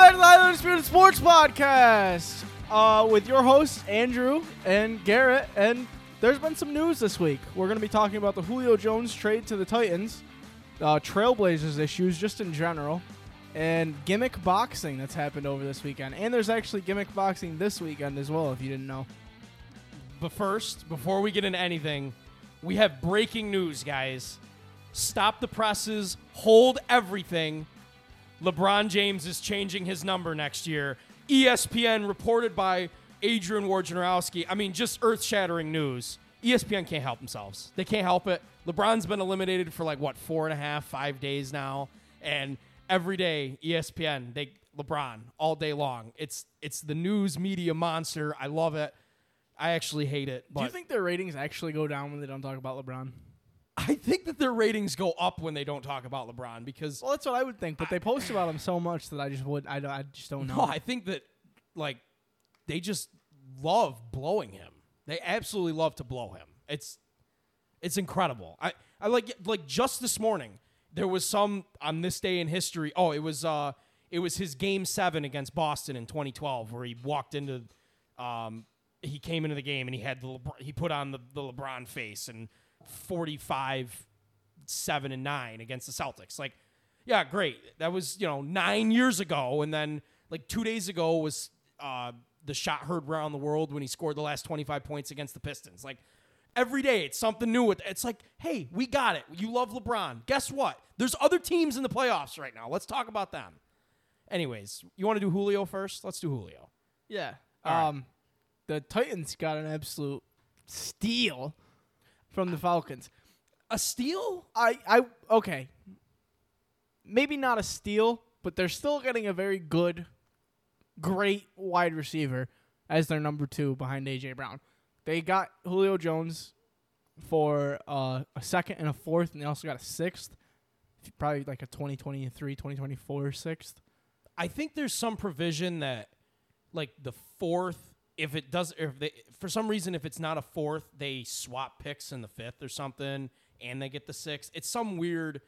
Back to the Spirit Sports Podcast uh, with your hosts, Andrew and Garrhett. And there's been some news this week. We're going to be talking about the Julio Jones trade to the Titans, uh, Trailblazers issues just in general, and gimmick boxing that's happened over this weekend. And there's actually gimmick boxing this weekend as well, if you didn't know. But first, before we get into anything, we have breaking news, guys. Stop the presses, hold everything. LeBron James is changing his number next year. ESPN reported by Adrian Wojnarowski. I mean, just earth shattering news. ESPN can't help themselves. They can't help it. LeBron's been eliminated for like, what, four and a half, five days now. And every day, ESPN, they LeBron all day long. It's it's the news media monster. I love it. I actually hate it. But Do you think their ratings actually go down when they don't talk about LeBron? I think that their ratings go up when they don't talk about LeBron because Well, that's what I would think, but they post about him so much that I just would I, don't- I just don't know. no, I think that like they just love blowing him. They absolutely love to blow him. It's it's incredible. I I like like just this morning there was some on this day in history. Oh, it was uh it was his game 7 against Boston in 2012 where he walked into um he came into the game and he had the LeBron, he put on the, the LeBron face and 45 7 and 9 against the Celtics. Like yeah, great. That was, you know, 9 years ago and then like 2 days ago was uh the shot heard around the world when he scored the last 25 points against the Pistons. Like every day it's something new. With It's like, hey, we got it. You love LeBron. Guess what? There's other teams in the playoffs right now. Let's talk about them. Anyways, you want to do Julio first? Let's do Julio. Yeah. All right. Um, the Titans got an absolute steal from the Falcons. A steal? I, I, okay. Maybe not a steal, but they're still getting a very good, great wide receiver as their number two behind AJ Brown. They got Julio Jones for uh, a second and a fourth, and they also got a sixth. Probably like a 2023, 2024 sixth. I think there's some provision that, like the fourth, if it does, if they for some reason if it's not a fourth, they swap picks in the fifth or something, and they get the sixth. It's some weird,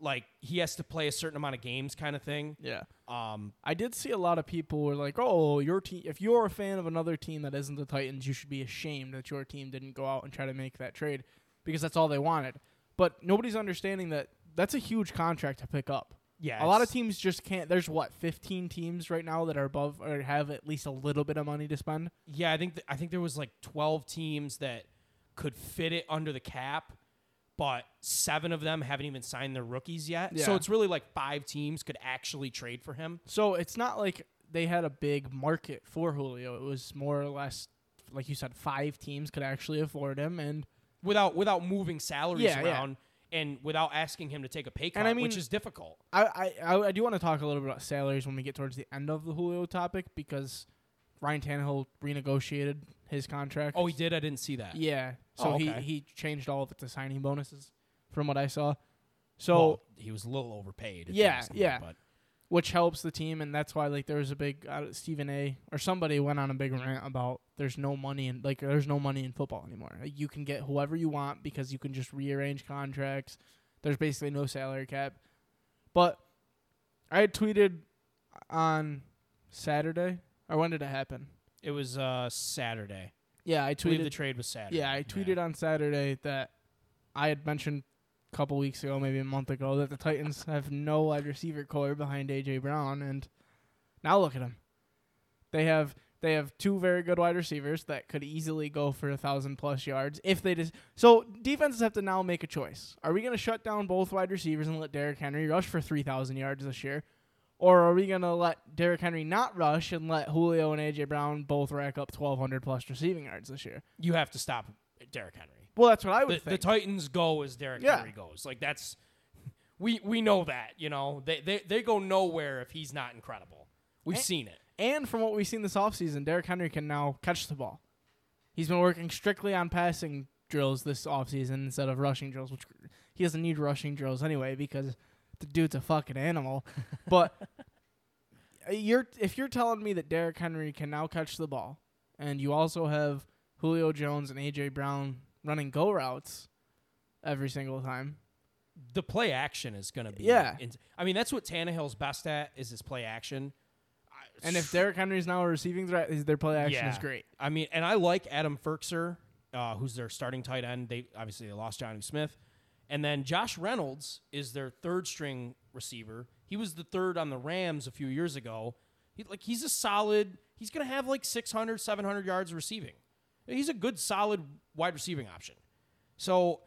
like he has to play a certain amount of games kind of thing. Yeah. Um, I did see a lot of people were like, "Oh, your team. If you're a fan of another team that isn't the Titans, you should be ashamed that your team didn't go out and try to make that trade because that's all they wanted." But nobody's understanding that that's a huge contract to pick up. Yeah, A lot of teams just can't. There's what 15 teams right now that are above or have at least a little bit of money to spend. Yeah, I think th- I think there was like 12 teams that could fit it under the cap, but seven of them haven't even signed their rookies yet. Yeah. So it's really like five teams could actually trade for him. So it's not like they had a big market for Julio. It was more or less, like you said, five teams could actually afford him, and without without moving salaries Yeah, yeah. And without asking him to take a pay cut, And I mean- which is difficult. I, I, I, do want to talk a little bit about salaries when we get towards the end of the Julio topic because Ryan Tannehill renegotiated his contract. Oh, he did. I didn't see that. yeah. Oh, so Oh, he, okay. he changed all of it to signing bonuses, from what I saw. So Well, he was a little overpaid. Yeah, yeah. But which helps the team, and that's why like there was a big uh, Stephen A. or somebody went on a big rant about there's no money in like there's no money in football anymore. Like, you can get whoever you want because you can just rearrange contracts. There's basically no salary cap. But I had tweeted on Saturday, or when did it happen? it was uh, Saturday. Yeah, I I believe tweeted. the trade was Saturday. Yeah, I tweeted on Saturday that I had mentioned couple weeks ago, maybe a month ago, that the Titans have no wide receiver core behind AJ Brown, and now look at them. They have they have two very good wide receivers that could easily go for a thousand plus yards if they just. So defenses have to now make a choice: Are we going to shut down both wide receivers and let Derrick Henry rush for three thousand yards this year? Or are we gonna let Derrick Henry not rush and let Julio and AJ Brown both rack up twelve hundred plus receiving yards this year? You have to stop Derrick Henry. Well, that's what I would the, the. Titans go as Derrick Yeah. Henry goes. Like that's we we know that, you know. They they they go nowhere if he's not incredible. We've And- seen it. and from what we've seen this offseason, Derrick Henry can now catch the ball. He's been working strictly on passing drills this offseason instead of rushing drills, which he doesn't need rushing drills anyway because the dude's a fucking animal. but uh, you're if you're telling me that Derrick Henry can now catch the ball, and you also have Julio Jones and AJ Brown running go routes every single time. The play action is going to be Yeah. in- I mean, that's what Tannehill's best at is his play action. And if Derrick Henry's now a receiving threat, their play action is great. I mean, and I like Adam Firkser, uh, who's their starting tight end. They obviously they lost Jonnu Smith, and then Josh Reynolds is their third string receiver. He was the third on the Rams a few years ago. He, like he's a solid. He's gonna have like 600, 700 yards receiving. He's a good, solid wide receiving option. So,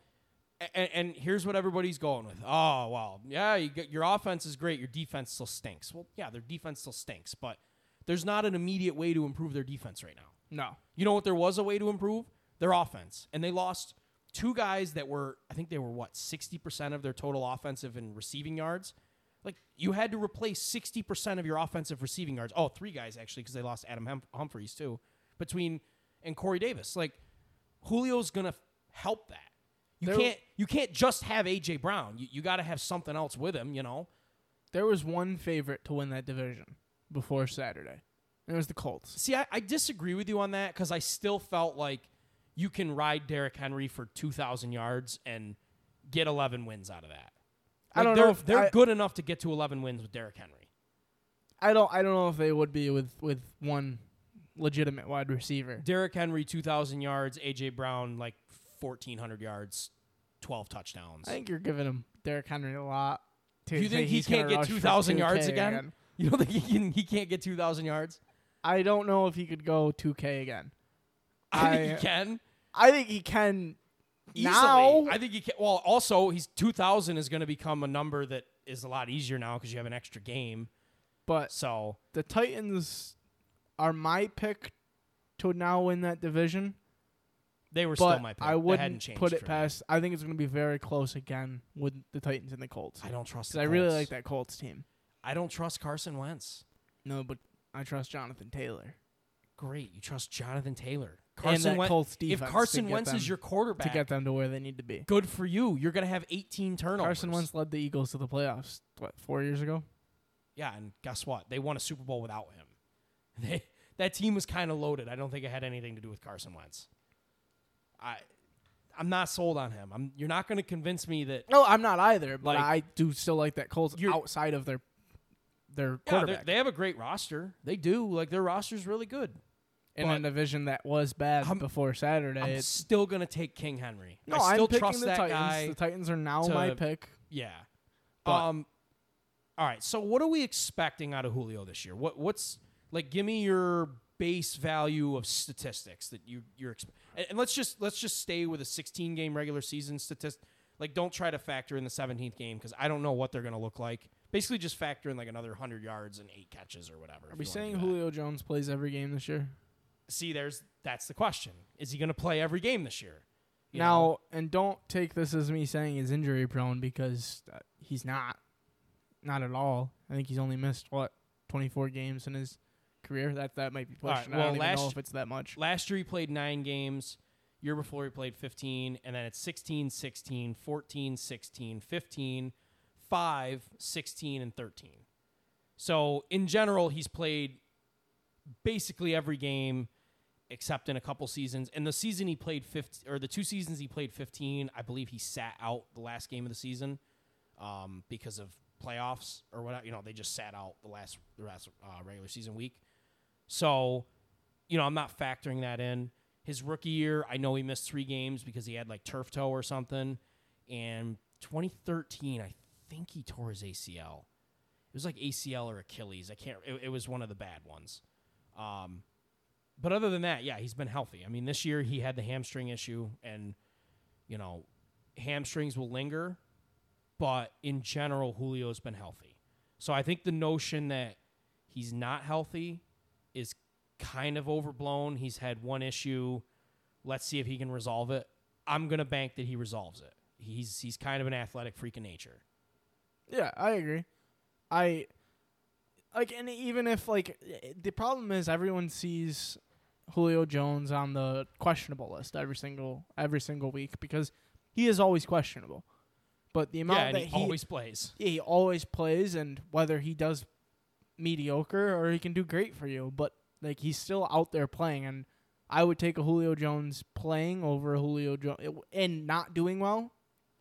and, and here's what everybody's going with. Oh, well, yeah, you get, your offense is great. Your defense still stinks. Well, yeah, their defense still stinks, but there's not an immediate way to improve their defense right now. No. You know what? There was a way to improve their offense, and they lost two guys that were, I think they were what, 60% of their total offensive and receiving yards. Like, you had to replace 60% of your offensive receiving yards. Oh, three guys, actually, because they lost Adam Hum- Humphries, too, between, and Corey Davis. Like, Julio's going to help that. You There- can't, you can't just have AJ Brown. You, you got to have something else with him, you know? There was one favorite to win that division before Saturday. And it was the Colts. See, I, I disagree with you on that because I still felt like you can ride Derrick Henry for 2,000 yards and get 11 wins out of that. I don't they're, know if they're I- good enough to get to 11 wins with Derrick Henry. I don't I don't know if they would be with with one legitimate wide receiver. Derrick Henry 2,000 yards, AJ Brown like 1,400 yards, 12 touchdowns. I think you're giving him Derrick Henry a lot. To you think he can't get 2,000 yards 2K again? You don't think he can? He can't get 2,000 yards? I don't know if he could go 2K again. I think I- he can. I think he can Easily. now. I think he can. Well, also, he's 2,000 is going to become a number that is a lot easier now because you have an extra game. but So the Titans are my pick to now win that division. they were But still my pick. I wouldn't put it for me. past. I think it's going to be very close again with the Titans and the Colts. I don't trust. The I really like that Colts team. I don't trust Carson Wentz. No, but I trust Jonathan Taylor Great, you trust Jonathan Taylor. and Carson that Wentz. If. Carson Wentz is your quarterback, to get them to where they need to be. good for you. You're going to have 18 turnovers. Carson Wentz led the Eagles to the playoffs. What four years ago? Yeah, and guess what? They won a Super Bowl without him. They, that team was kind of loaded. I don't think it had anything to do with Carson Wentz. I, I'm not sold on him. I'm. You're not going to convince me that. No, I'm not either. But Like- I do still like that Colts outside of their their Yeah, quarterback they have a great roster. They do. Like their roster's really good. in but- a division that was bad I'm- before Saturday. I'm It's- still going to take King Henry. no, I still am picking trust the that Titans. guy. The Titans are now to- my pick. Yeah. But- um. All right. So what are we expecting out of Julio this year? What What's like? Give me your base value of statistics that you you're. Expe- and, and let's just let's just stay with a 16 game regular season statistic. Like, don't try to factor in the 17th game because I don't know what they're going to look like. Basically, just factor in like another 100 yards and eight catches or whatever. Are we saying. Julio Jones plays every game this year? See, there's that's the question. Is he going to play every game this year? You now, know? and don't take this as me saying he's injury prone because uh, he's not. Not at all. I think he's only missed what 24 games in his career. That that might be All right, pushing. I well, don't even know last- if it's that much. Last year he played nine games. Year before he played 15. And then it's 16, 16, 14, 16, 15, 5, 16, and 13. So in general, he's played basically every game except in a couple seasons. And the season he played 15, or the two seasons he played 15, I believe he sat out the last game of the season um, because of playoffs or whatever. You know, they just sat out the last the last uh, regular season week. So, you know, I'm not factoring that in. His rookie year, I know he missed three games because he had like turf toe or something. And 2013, I think he tore his ACL. It was like ACL or Achilles. I can't. It, it was one of the bad ones. Um, but other than that, yeah, he's been healthy. I mean, this year he had the hamstring issue, and you know, hamstrings will linger. But in general, Julio's been healthy. So I think the notion that he's not healthy is kind of overblown. He's had one issue. Let's see if he can resolve it. I'm gonna bank that he resolves it. He's he's kind of an athletic freak of nature. Yeah, I agree. I like, and even if like the problem is everyone sees Julio Jones on the questionable list every single every single week because he is always questionable. But the amount yeah, that he, he always plays. yeah, he always plays, and whether he does mediocre or he can do great for you, but like he's still out there playing, and I would take a Julio Jones playing over Julio Jones and not doing well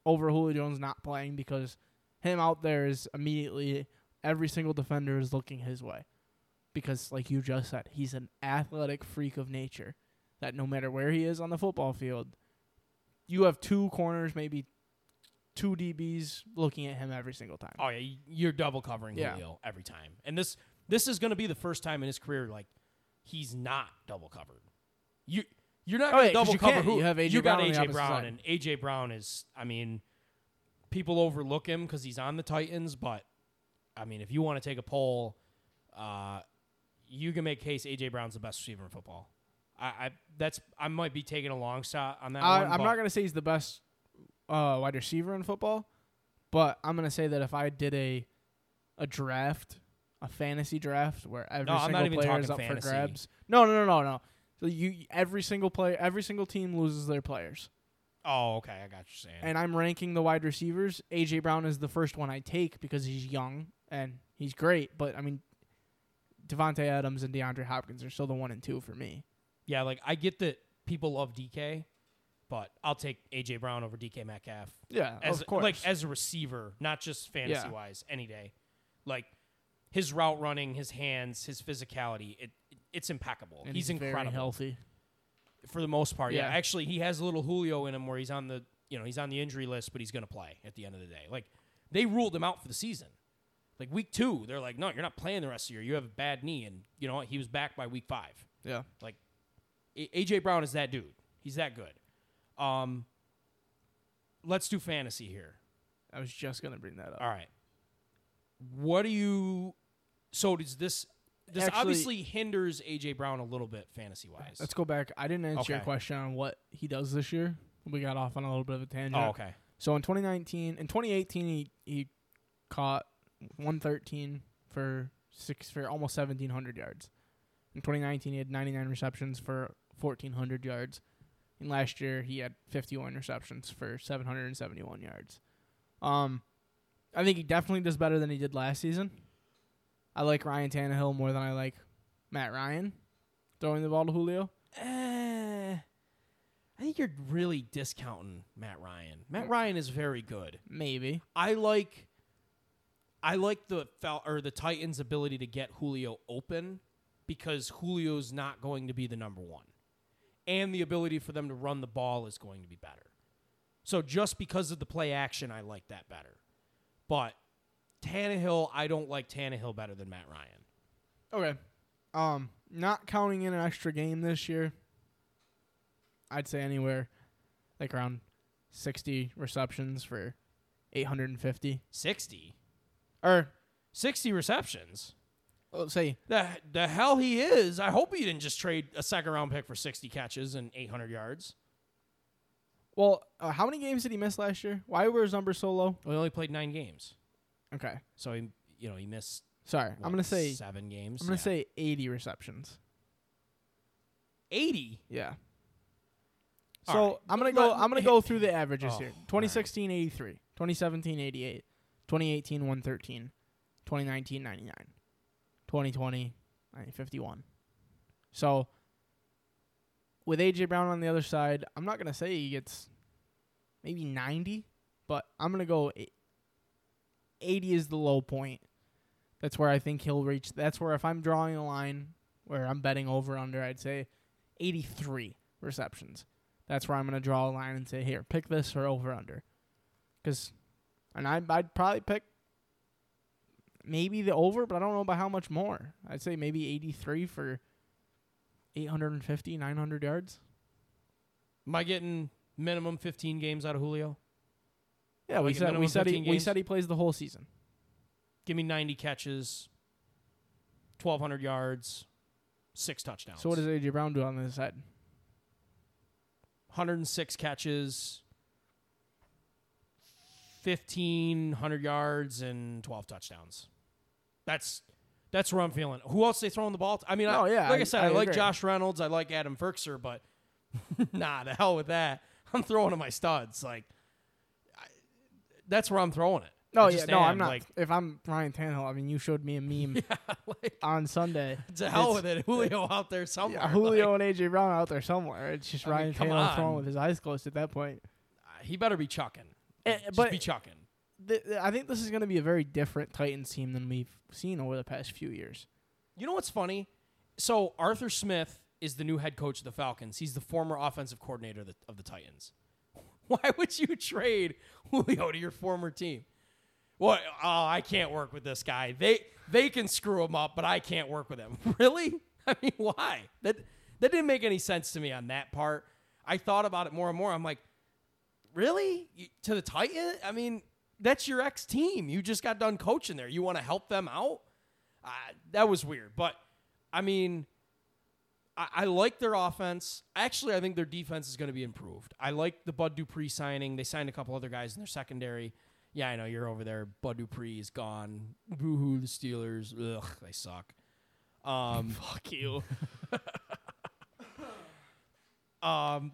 over Julio Jones not playing because him out there is immediately every single defender is looking his way because, like you just said, he's an athletic freak of nature. That no matter where he is on the football field, you have two corners, maybe two DBs looking at him every single time. Oh yeah, you're double covering Yeah. Julio every time, and this this is going to be the first time in his career like he's not double covered. You you're not Oh, going to yeah, double cover who You have A.J. you got AJ Brown, and AJ Brown is I mean, people overlook him because he's on the Titans, but I mean if you want to take a poll, uh, you can make case AJ Brown's the best receiver in football. I, I that's I might be taking a long shot on that I, one. I'm not gonna say he's the best uh, wide receiver in football, but I'm gonna say that if I did a a draft, a fantasy draft where every No, single player is up fantasy. for grabs. No, no, no, no, no. So you every single player, every single team loses their players, Oh, okay, I got you saying. and I'm ranking the wide receivers. AJ Brown is the first one I take because he's young and he's great. But I mean, Davante Adams and DeAndre Hopkins are still the one and two for me. Yeah, like I get that people love DK, but I'll take AJ Brown over DK Metcalf Yeah, as of course. like as a receiver, not just fantasy Yeah. wise, any day. Like his route running, his hands, his physicality, it, it's impeccable. and he's, he's very incredible healthy. for the most part. Yeah. Yeah. actually, he has a little Julio in him where he's on the you know he's on the injury list, but he's going to play at the end of the day. Like they ruled him out for the season. Like week two, they're like, no, you're not playing the rest of the year. You have a bad knee, and you know what? He was back by week five. Yeah. Like AJ Brown is that dude. He's that good. Um, let's do fantasy here. I was just gonna bring that up. All right. What do you? So does this? This Actually- obviously hinders AJ Brown a little bit fantasy wise. Let's go back. I didn't answer your question on what he does this year. We got off on a little bit of a tangent. Oh, okay. So in 2019, in 2018, he he caught 113 for six for almost 1,700 yards. In 2019, he had 99 receptions for 1,400 yards. And last year, he had 51 receptions for 771 yards. Um, I think he definitely does better than he did last season. I like Ryan Tannehill more than I like Matt Ryan throwing the ball to Julio. Eh, I think you're really discounting Matt Ryan. Matt Ryan is very good. Maybe. I like I like the Fal- or the Titans' ability to get Julio open because Julio's not going to be the number one, and the ability for them to run the ball is going to be better. So just because of the play action, I like that better. But Tannehill, I don't like Tannehill better than Matt Ryan. Okay. Um, not counting in an extra game this year, I'd say anywhere like around 60 receptions for 850. Sixty. Or 60 receptions. Let's say The the hell he is. I hope he didn't just trade a second round pick for 60 catches and 800 yards. well, uh, how many games did he miss last year? Why were his numbers so low? Well, he only played 9 games. Okay. So he you know, he missed Sorry. what, I'm going to say 7 games. I'm going Yeah. to say 80 receptions. 80. Yeah. All So right. I'm gonna go. I'm gonna go through the averages Oh, here. all right. 2016, 83. 2017, 88. 2018, 113. 2019, 99. 2020, 51. So with AJ Brown on the other side, I'm not gonna say he gets maybe 90, but I'm gonna go. 80 is the low point. That's where I think he'll reach. That's where if I'm drawing a line where I'm betting over under, I'd say 83 receptions. That's where I'm to draw a line and say, here, pick this or over under. Because, and I, I'd probably pick maybe the over, but I don't know by how much more. I'd say maybe 83 for 850, 900 yards. Am I getting minimum 15 games out of Julio? Yeah, we said we said he 15 we said he plays the whole season. Give me 90 catches, 1200 yards, 6 touchdowns. So what does AJ Brown do on this side? 106 catches, 1500 yards and 12 touchdowns. That's that's where I'm feeling. Who else they throwing the ball? To? I mean, I, yeah, like I, I- said, I I, like. Josh Reynolds, I like Adam Firkser, but nah, the hell with that. I'm throwing to my studs. Like I, that's where I'm throwing it. Oh, no, I yeah, no, I'm not. Like, if I'm Ryan Tannehill, I mean, you showed me a meme like on Sunday. to hell with it. Julio out there somewhere. Yeah, Julio and AJ Brown out there somewhere. It's just I Ryan come Tannehill throwing with his eyes closed at that point. Like, he better be chucking. Eh, just but- be chucking. Th- I think this is going to be a very different Titans team than we've seen over the past few years. You know what's funny? So Arthur Smith is the new head coach of the Falcons. He's the former offensive coordinator of the, of the Titans. Why would you trade Julio to your former team? What? Oh, I can't work with this guy. They they can screw him up, but I can't work with him. Really? I mean, why? That that didn't make any sense to me on that part. I thought about it more and more. I'm like, really? You- To the Titan? I mean, that's your ex team. You just got done coaching there. You want to help them out? Uh, that was weird. But I mean, I, I like their offense. Actually, I think their defense is going to be improved. I like the Bud Dupree signing. They signed a couple other guys in their secondary. Yeah, I know you're over there. Bud Dupree is gone. Boo hoo, the Steelers. Ugh, they suck. Um, Fuck you. um,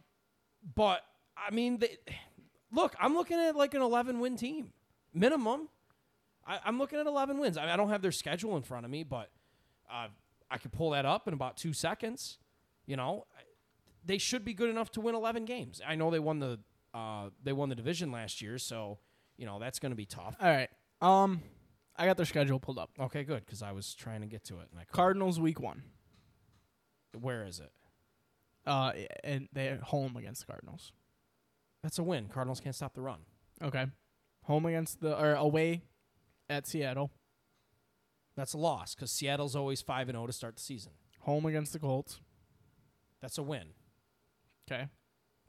but I mean, they, look, I'm looking at like an 11 win team minimum. I, I'm looking at 11 wins. I, mean, I don't have their schedule in front of me, but uh, I could pull that up in about two seconds. You know, they should be good enough to win 11 games. I know they won the uh, they won the division last year, so you know that's going to be tough. All right. Um, I got their schedule pulled up. Okay, good because I was trying to get to it. And I couldn't. Cardinals week one. Where is it? Uh, and they're home against the Cardinals. That's a win. Cardinals can't stop the run. Okay. Home against the or away at Seattle. That's a loss because Seattle's always five and zero to start the season. Home against the Colts. That's a win. Okay.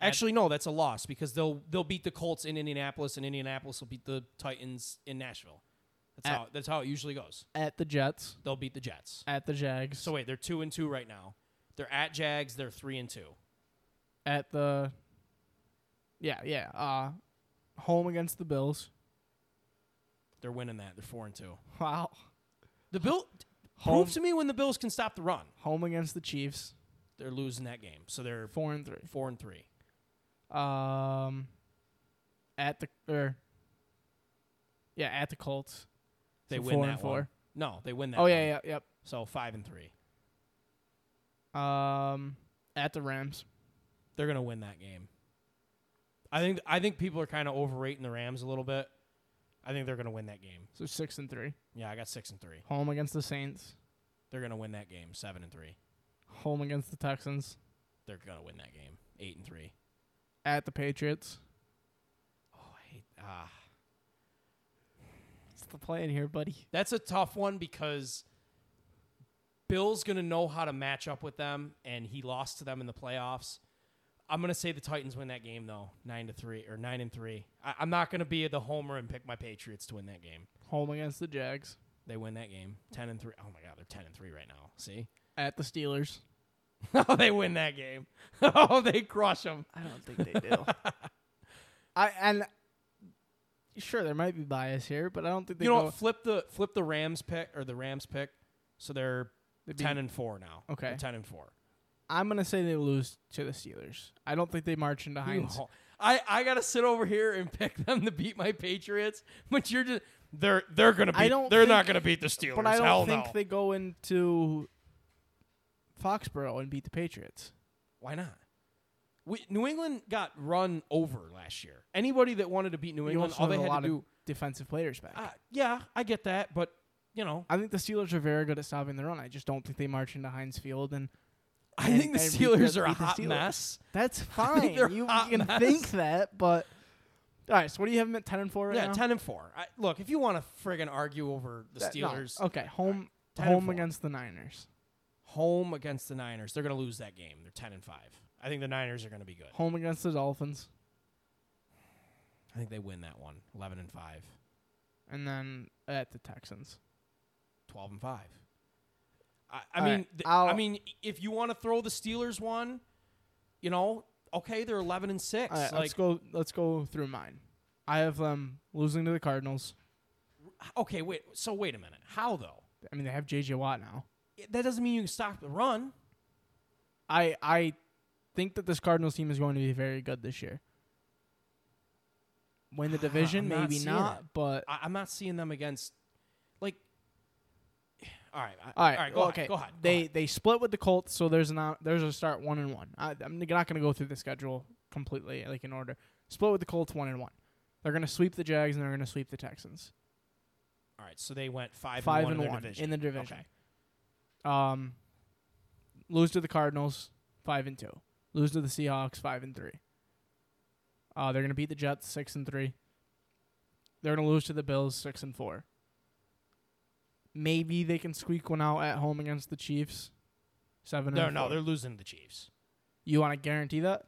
Actually, no, that's a loss because they'll they'll beat the Colts in Indianapolis, and Indianapolis will beat the Titans in Nashville. That's At- how that's how it usually goes. At the Jets. They'll beat the Jets. At the Jags. So wait, they're two and two right now. They're at Jags. They're three and two. at the. Yeah, yeah. Uh, home against the Bills. They're winning that. They're four and two. Wow. The Bill Home. prove to me when the Bills can stop the run. Home against the Chiefs. They're losing that game, so they're Four and three. four and three. Um, at the or. Yeah, at the Colts. They So win four that and four. one. No, they win that. Oh one. yeah, yeah, yep. So five and three. Um, at the Rams. They're gonna win that game. I think I think people are kind of overrating the Rams a little bit. I think they're gonna win that game. So six and three. Yeah, I got six and three. Home against the Saints. They're gonna win that game. Seven and three. Home against the Texans. They're gonna win that game. Eight and three. At the Patriots. Oh, I hate ah. What's the plan here, buddy? That's a tough one because Bill's gonna know how to match up with them, and he lost to them in the playoffs. I'm gonna say the Titans win that game though, nine to three or nine and three. I, I'm not gonna be the homer and pick my Patriots to win that game. Home against the Jags. They win that game, ten and three. Oh my god, they're ten and three right now. See? At the Steelers. Oh, they win that game. Oh, they crush them. I don't think they do. I and sure there might be bias here, but I don't think they You know what? Flip the flip the Rams pick or the Rams pick. So they're be- ten and four now. Okay. They're ten and four. I'm gonna say they lose to the Steelers. I don't think they march into Heinz. I, I gotta sit over here and pick them to beat my Patriots, but you're just they're they're gonna beat I don't they're not gonna beat the Steelers. But I don't Hell think no. they go into Foxborough and beat the Patriots. Why not? We, New England got run over last year. Anybody that wanted to beat New You England, all they had lot to of do. defensive players back. Uh, yeah, I get that, but you know, I think the Steelers are very good at stopping the run. I just don't think they march into Heinz Field, and I And- think the Steelers are a hot Steelers. mess. that's fine. You, can mess. think that, but all right. So what do you have them at ten and four right Yeah, now? ten and four. I, look, if you want to friggin' argue over the That- no. Steelers, Okay, home 10 and home against the Niners. home against the Niners, they're gonna lose that game. They're ten and five. I think the Niners are gonna be good. Home against the Dolphins, I think they win that one. Eleven and five. and then at the Texans. 12 and 5. I, I mean, right, th- I'll- mean, if you want to throw the Steelers one, you know, okay, they're 11 and 6. All right, like, let's go. Let's go through mine. I have them losing to the Cardinals. okay, wait. So wait a minute. How though? I mean, they have J.J. Watt now. That doesn't mean you can stop the run. I I think that this Cardinals team is going to be very good this year. Win the division, not maybe not, but I, I'm not seeing them against. All right. All right, All right. Go well, ahead. okay. Go ahead. go They ahead. they split with the Colts, so there's not there's a start one and one. I, I'm not going to go through the schedule completely like in order. Split with the Colts one and one. They're going to sweep the Jags and they're going to sweep the Texans. All right. So they went five, Five and one and in one division. in the division. Okay. Um, lose to the Cardinals, five and two. Lose to the Seahawks, five and three. Uh, they're gonna beat the Jets, six and three. They're gonna lose to the Bills, six and four. Maybe they can squeak one out at home against the Chiefs, seven. No, no, they're losing the Chiefs. You want to guarantee that?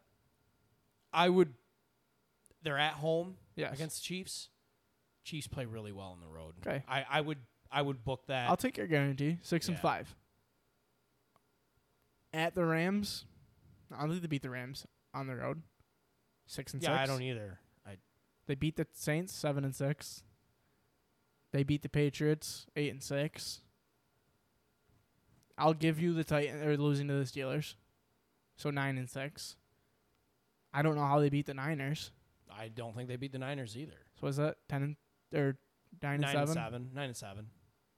I would. They're at home Yes. against the Chiefs. Chiefs play really well on the road. Okay. I, I would I would book that. I'll take your guarantee. Six and five. At the Rams, I don't think they beat the Rams on the road. Six and yeah, six. I don't either. I They beat the Saints seven and six. They beat the Patriots eight and six. I'll give you the Titan or losing to the Steelers, so nine and six. I don't know how they beat the Niners. I don't think they beat the Niners either. So is that ten and or nine and Nine seven? and seven. Nine and seven.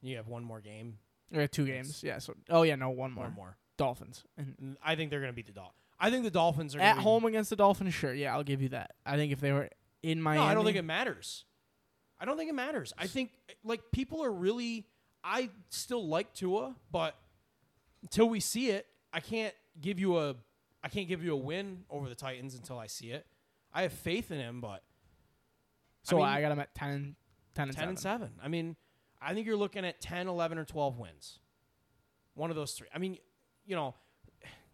You have one more game. Or two games. Yeah. So oh yeah, no one more. One more. Dolphins and And I think they're going to beat the Dolphins. I think the Dolphins are at home against the Dolphins. Sure, yeah, I'll give you that. I think if they were in Miami, No, I don't think it matters. I don't think it matters. I think like people are really. I still like Tua, but until we see it, I can't give you a. I can't give you a win over the Titans until I see it. I have faith in him, but so. I, mean- got him at 10, 10 and 10 seven. and 7. I mean, I think you're looking at 10, 11, or 12 wins. One of those three. I mean, you know,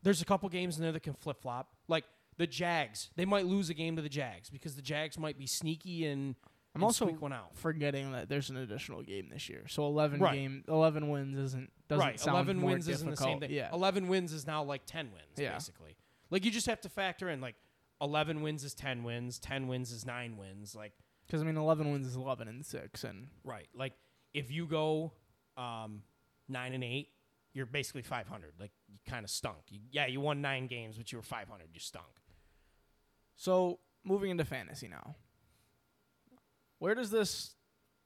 there's a couple games in there that can flip flop. Like the Jags, they might lose a game to the Jags because the Jags might be sneaky and, I'm also squeak one out. forgetting that there's an additional game this year. So eleven Right. game, eleven wins isn't doesn't right, sound 11 more wins isn't the same difficult. thing. Yeah, 11 wins is now like 10 wins, Yeah. basically. Like you just have to factor in like 11 wins is 10 wins, 10 wins is 9 wins. Like, because I mean eleven wins is eleven and six, and right. Like if you go um, 9 and 8, you're basically 500. Like you kind of stunk. You, yeah, you won 9 games, but you were 500. You stunk. so moving into fantasy now. Where does this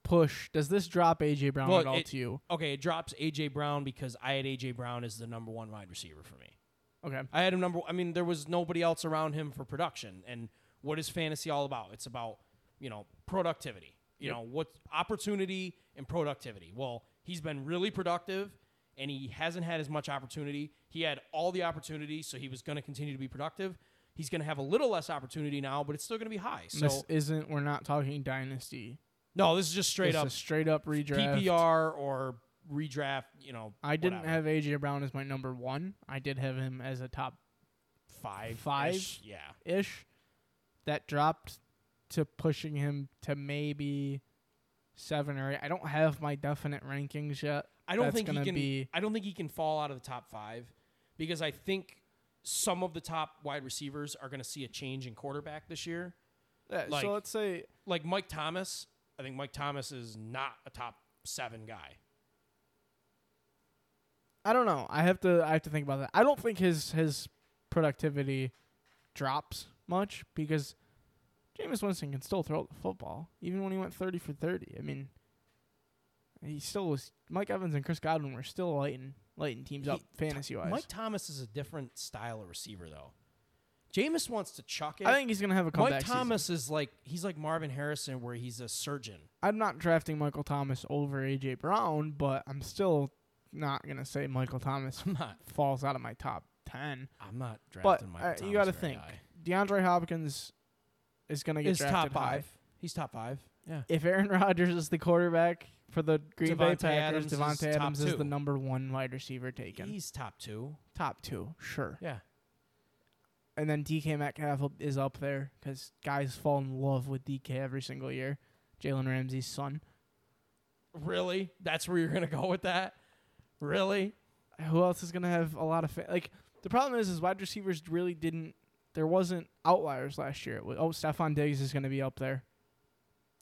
push? Does this drop AJ Brown Well, at all it- to you? Okay, it drops AJ Brown because I had AJ Brown as the number 1 wide receiver for me. Okay, I had him number. I mean, there was nobody else around him for production. And what is fantasy all about? It's about you know productivity. You Yep. know what opportunity and productivity. Well, he's been really productive, and he hasn't had as much opportunity. He had all the opportunity, so he was going to continue to be productive. He's going to have a little less opportunity now, but it's still going to be high. So this isn't. We're not talking dynasty. no, this is just straight This up straight up redraft. PPR or redraft. You know, I didn't whatever. have AJ Brown as my number one. I did have him as a top five. five? Yeah. ish. That dropped to pushing him to maybe seven or eight. I don't have my definite rankings yet. I don't That's think he can. be- I don't think he can fall out of the top five because I think some of the top wide receivers are going to see a change in quarterback this year. Yeah, Like- so let's say Like Mike Thomas, I think Mike Thomas is not a top seven guy. I don't know. I have to I have to think about that. I don't think his his productivity drops much because Jameis Winston can still throw the football even when he went 30 for 30. I mean, he still was Mike Evans and Chris Godwin were still lighting lighting teams up fantasy wise. Mike Thomas is a different style of receiver, though. Jameis wants to chuck it. I think he's gonna have a comeback. Mike season. Thomas is like he's like Marvin Harrison, where he's a surgeon. I'm not drafting Michael Thomas over AJ Brown, but I'm still not gonna say Michael Thomas not. falls out of my top ten. I'm not But drafting Michael uh, Thomas you got to think high. DeAndre Hopkins is gonna get He's drafted top high. five. He's top five. Yeah. If Aaron Rodgers is the quarterback for the Green Bay Davante Packers, Adams is Davante top Adams is two. the number one wide receiver taken. He's top two. top two, sure. Yeah. And then DK Metcalf is up there because guys fall in love with DK every single year. Jalen Ramsey's son. Really? That's where you're gonna go with that? Really? who else is gonna have a lot of fa- like the problem is is wide receivers really didn't there wasn't outliers last year. It oh, Stefon Diggs is gonna be up there.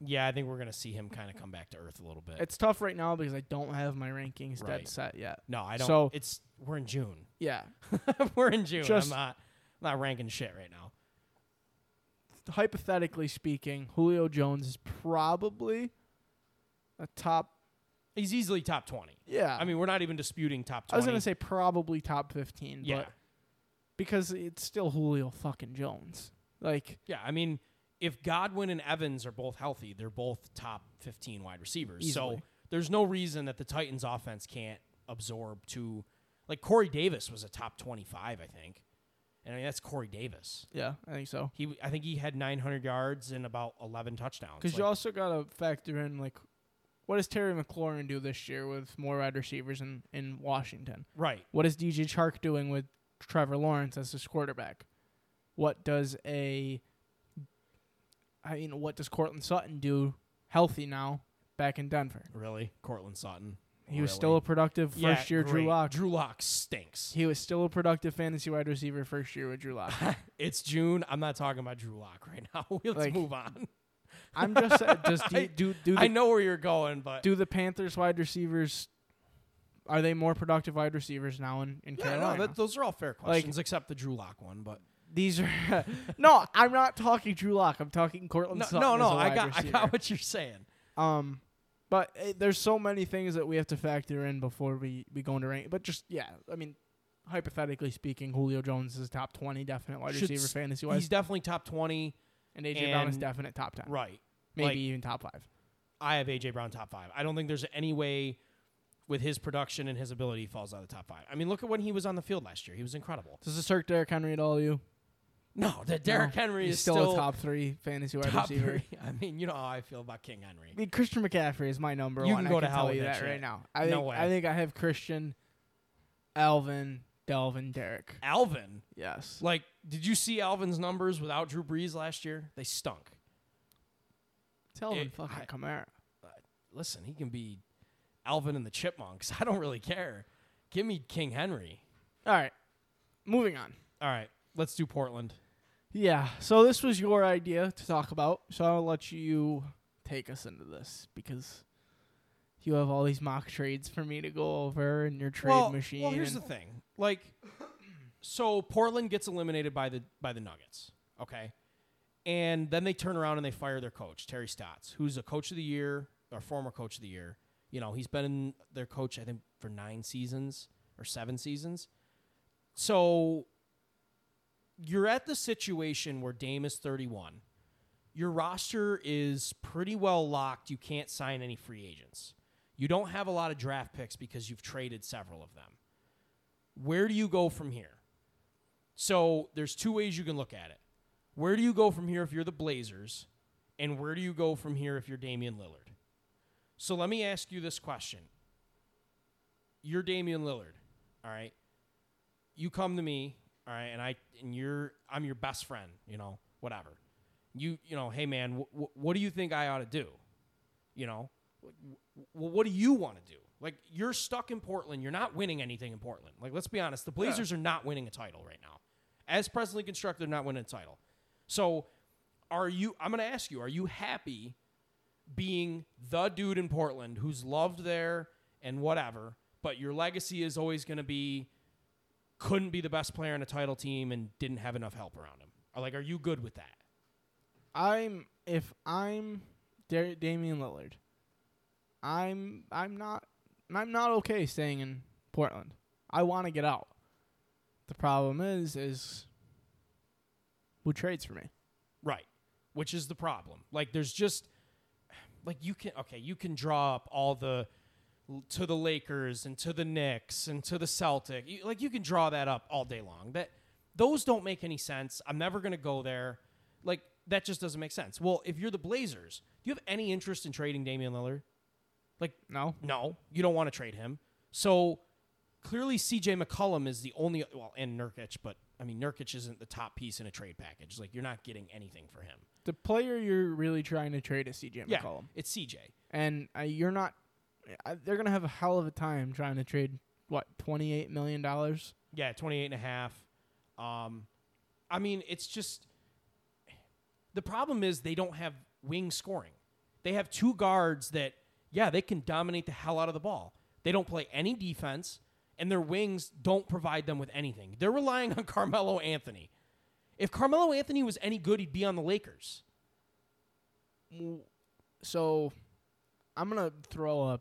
Yeah, I think we're gonna see him kind of come back to earth a little bit. It's tough right now because I don't have my rankings Right. dead set yet. no, I don't. So- it's we're in June. Yeah, we're in June. Just- I'm not. I'm not ranking shit right now. hypothetically speaking, Julio Jones is probably a top. He's easily top twenty. Yeah, I mean, we're not even disputing top 20. I was gonna say probably top fifteen, yeah, but because it's still Julio fucking Jones. Like yeah. I mean, if Godwin and Evans are both healthy, they're both top fifteen wide receivers. So there's no reason that the Titans' offense can't absorb two. Like Corey Davis was a top twenty-five, I think, and I mean that's Corey Davis. Yeah, I think so. He, I think he had nine hundred yards and about eleven touchdowns. Because Like, you also got to factor in like, what does Terry McLaurin do this year with more wide receivers in in Washington? right, What is DJ Chark doing with Trevor Lawrence as his quarterback? What does a I mean, what does Courtland Sutton do healthy now back in Denver? really, Courtland Sutton. He was still a productive first Yeah, year Drew great. Lock. Drew Lock stinks. He was still a productive fantasy wide receiver first year with Drew Lock. it's June. I'm not talking about Drew Lock right now. Let's Like, move on. I'm just uh, just do do, do I know where you're going, but do the Panthers wide receivers are they more productive wide receivers now in, in yeah, Carolina? no, that, those are all fair questions, except the Drew Lock one. But These are no, I'm not talking Drew Lock. I'm talking Courtland no, Sutton. no, no I got, I got what you're saying. Um, but uh, there's so many things that we have to factor in before we we go into rank. But just yeah, I mean, hypothetically speaking, Julio Jones is top twenty definite wide Should receiver fantasy He's definitely top twenty. and AJ Brown is definite top ten, Right. maybe like- even top five. I have AJ Brown top five. I don't think there's any way with his production and his ability he falls out of the top five. I mean, look at when he was on the field last year. He was incredible. Does this hurt Derrick Henry at all? You No, that Derrick No, Henry he's is still, a top three fantasy wide top receiver. three. I mean, you know how I feel about King Henry. I mean, Christian McCaffrey is my number You one. can go I to can hell tell with you that that right now. I No think way. I think I have Christian, Alvin, Dalvin, Derrick. Alvin, Yes. like, did you see Alvin's numbers without Drew Brees last year? They stunk. Tell him It- fucking I- Kamara. Uh, listen, he can be Alvin and the Chipmunks. I don't really care. Give me King Henry. All right. Moving on. All right, let's do Portland. Yeah. So this was your idea to talk about. So I'll let you take us into this because you have all these mock trades for me to go over and your trade well, machine. Well, here's the thing. Like, so Portland gets eliminated by the by the Nuggets. Okay, and then they turn around and they fire their coach Terry Stotts, who's a coach of the year or former coach of the year. You know, he's been their coach I think for nine seasons or seven seasons. So you're at the situation where Dame is 31. Your roster is pretty well locked. You can't sign any free agents. You don't have a lot of draft picks because you've traded several of them. Where do you go from here? So there's two ways you can look at it. Where do you go from here if you're the Blazers? And where do you go from here if you're Damian Lillard? So let me ask you this question. You're Damian Lillard, all right? You come to me, all right, and I and you're I'm your best friend, you know, whatever. You you know, hey man, wh- wh- what do you think I ought to do? You know, well, what do you want to do? Like, you're stuck in Portland. You're not winning anything in Portland. Like, let's be honest. The Blazers are not winning a title right now. As presently constructed, they're not winning a title. So, are you, I'm going to ask you, are you happy being the dude in Portland who's loved there and whatever, but your legacy is always going to be couldn't be the best player in a title team and didn't have enough help around him? Or, like, are you good with that? I'm if I'm Dar- Damian Lillard, I'm I'm not I'm not okay staying in Portland. I want to get out. The problem is is who trades for me? Right. Which is the problem. Like there's just like you can okay, you can draw up all the to the Lakers and to the Knicks and to the Celtic. You, like you can draw that up all day long. That those don't make any sense. I'm never going to go there. Like that just doesn't make sense. Well, if you're the Blazers, do you have any interest in trading Damian Lillard? Like No. no, you don't want to trade him. So clearly, CJ McCollum is the only well, and Nurkic, but I mean Nurkic isn't the top piece in a trade package. Like you're not getting anything for him. The player you're really trying to trade is CJ Yeah, McCollum, it's CJ. and uh, you're not. Uh, they're gonna have a hell of a time trying to trade what twenty eight million dollars. Yeah, 28 and a half. Um, I mean, it's just the problem is they don't have wing scoring. They have two guards that, yeah, they can dominate the hell out of the ball. They don't play any defense, and their wings don't provide them with anything. They're relying on Carmelo Anthony. If Carmelo Anthony was any good, he'd be on the Lakers. So, I'm gonna throw a,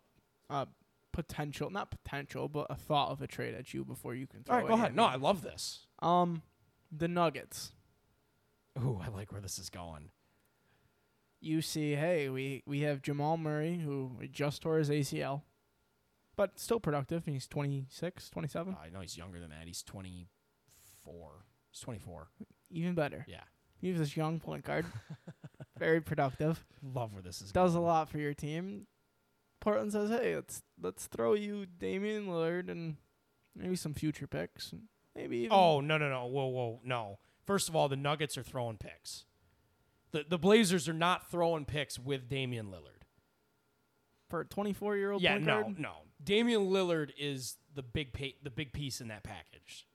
a potential, not potential, but a thought of a trade at you before you can throw All right, it go ahead. No. I love this. Um, the Nuggets. Ooh, I like where this is going. You see, hey, we we have Jamal Murray who just tore his ACL. but still productive. He's 26, 27. I know he's younger than that. He's 24. He's 24. Even better. Yeah. He's this young point guard. Very productive. Love where this is Does a going. lot for your team. Portland says, "Hey, let's let's throw you Damian Lillard and maybe some future picks. and Maybe even Oh, no, no, no. Whoa, whoa, no. First of all, the Nuggets are throwing picks. The the Blazers are not throwing picks with Damian Lillard. for a 24 year old Yeah, no, guard. no. Damian Lillard is the big pa- the big piece in that package.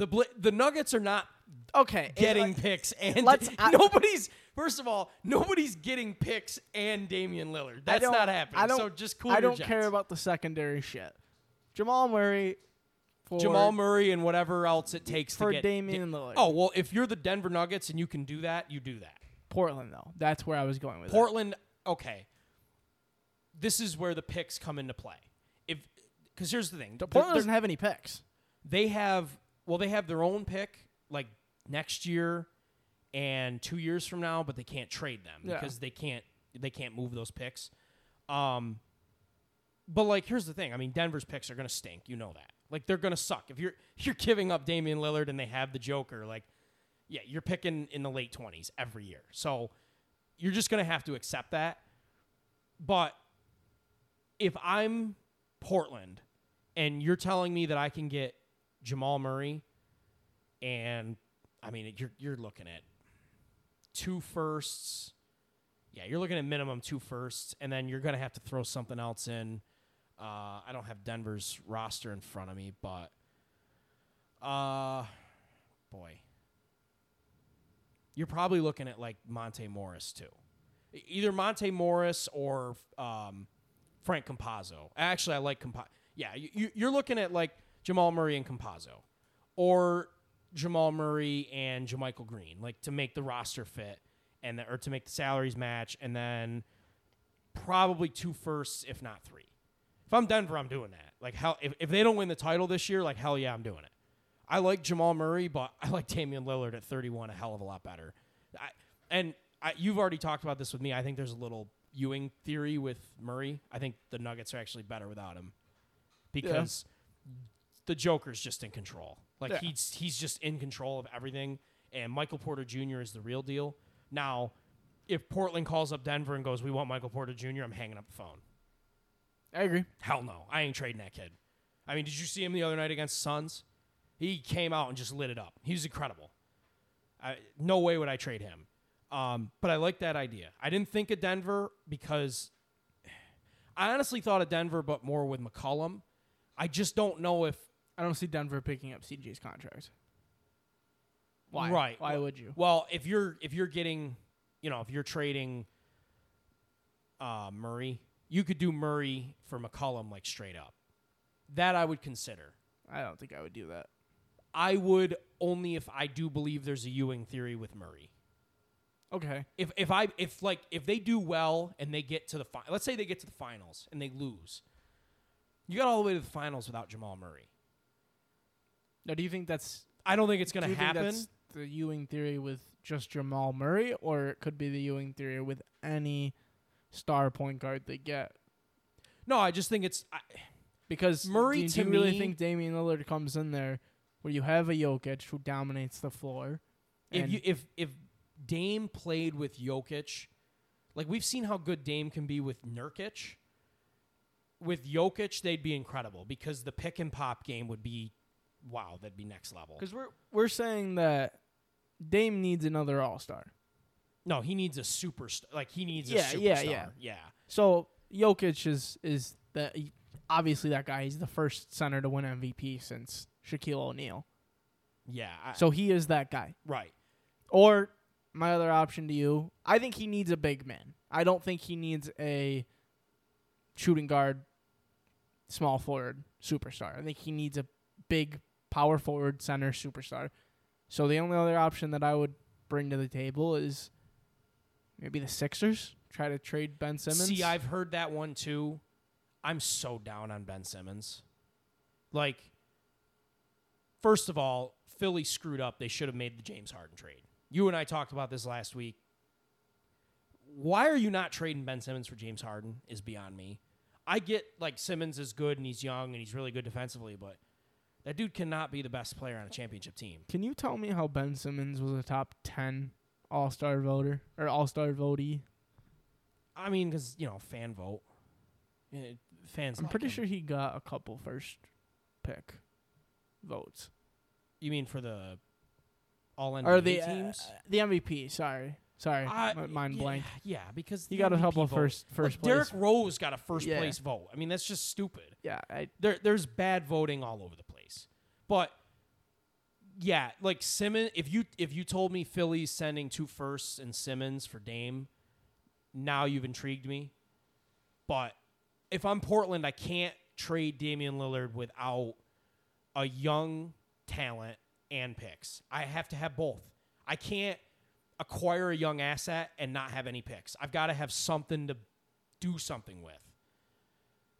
The Bla- the Nuggets are not Okay, getting like, picks and let's- I- nobody's first of all nobody's getting picks and Damian Lillard. That's don't- happening. I don't, so just cool I don't jets. care about the secondary shit. Jamal Murray Jamal Murray and whatever else it takes for to get Damian Lillard. Oh well, if you're the Denver Nuggets and you can do that, you do that. Portland though. That's where I was going with it. Portland, okay. This is where the picks come into play. If because here's the thing, The Portland doesn't have any picks. they have well, they have their own pick like next year and two years from now, but they can't trade them Yeah. because they can't they can't move those picks. Um, but like, here's the thing. I mean, Denver's picks are gonna stink. You know that. Like, they're gonna suck. If you're you're giving up Damian Lillard and they have the Joker, like, yeah, you're picking in the late twenties every year. So you're just gonna have to accept that. But if I'm Portland and you're telling me that I can get Jamal Murray and I mean you're you're looking at two firsts. Yeah, you're looking at minimum two firsts, and then you're gonna have to throw something else in. Uh, I don't have Denver's roster in front of me, but uh, boy, you're probably looking at like Monte Morris too. Either Monte Morris or um, Frank Campazzo. Actually, I like Compa. Yeah, you- you're looking at like Jamal Murray and Campazzo, or Jamal Murray and JaMychal Green, like to make the roster fit and the, or to make the salaries match, and then probably two firsts, if not three. If I'm Denver, I'm doing that. Like hell, if, if they don't win the title this year, like hell yeah, I'm doing it. I like Jamal Murray, but I like Damian Lillard at 31 a hell of a lot better. I, and I, you've already talked about this with me. I think there's a little Ewing theory with Murray. I think the Nuggets are actually better without him because the Joker's just in control. Like Yeah. he's he's just in control of everything. And Michael Porter Jr. is the real deal. Now, if Portland calls up Denver and goes, "We want Michael Porter Jr.," I'm hanging up the phone. I agree. Hell no, I ain't trading that kid. I mean, did you see him the other night against the Suns? He came out and just lit it up. He was incredible. I, no way would I trade him. Um, but I like that idea. I didn't think of Denver because I honestly thought of Denver, but more with McCollum. I just don't know if I don't see Denver picking up CJ's contract. Why? Right. Why would you? Well, if you're if you're getting, you know, if you're trading uh, Murray, you could do Murray for McCollum like straight up. That I would consider. I don't think I would do that. I would only if I do believe there's a Ewing theory with Murray. Okay. If if I if like if they do well and they get to the fi- let's say they get to the finals and they lose, you got all the way to the finals without Jamal Murray. Now, do you think that's I don't think it's going to happen. the Ewing theory with just Jamal Murray, or it could be the Ewing theory with any star point guard they get? No, I just think it's I, Because Murray do, do you really think Damian Lillard comes in there where you have a Jokic who dominates the floor? if you if if Dame played with Jokic, like we've seen how good Dame can be with Nurkic. With Jokic, they'd be incredible because the pick and pop game would be, wow, that'd be next level. Because we're we're saying that Dame needs another All Star. No, he needs a superstar. Like he needs Yeah, a superstar. yeah, yeah. yeah. So Jokic is is the obviously that guy. He's the first center to win MVP since Shaquille O'Neal. Yeah. I- So he is that guy. right. Or my other option to you, I think he needs a big man. I don't think he needs a shooting guard, small forward superstar. I think he needs a big power forward center superstar. So the only other option that I would bring to the table is maybe the Sixers try to trade Ben Simmons. See, I've heard that one too. I'm so down on Ben Simmons. Like, first of all, Philly screwed up. They should have made the James Harden trade. You and I talked about this last week. Why are you not trading Ben Simmons for James Harden is beyond me. I get like Simmons is good and he's young and he's really good defensively, but that dude cannot be the best player on a championship team. Can you tell me how Ben Simmons was a top ten All Star voter or All Star votee? I mean, because you know, fan vote. Yeah, fans. I'm like pretty him. sure he got a couple first pick votes You mean for the all NBA or the uh, teams? the MVP. Sorry, sorry, my mind yeah, blank. Yeah, because you got a couple vote- first first like, place. Derrick Rose got a first Yeah. place vote. I mean, that's just stupid. yeah, I, There, there's bad voting all over the place. But yeah, like Simmons. If you if you told me Philly's sending two firsts and Simmons for Dame, now you've intrigued me. But if I'm Portland, I can't trade Damian Lillard without a young talent and picks. I have to have both. I can't acquire a young asset and not have any picks. I've got to have something to do something with.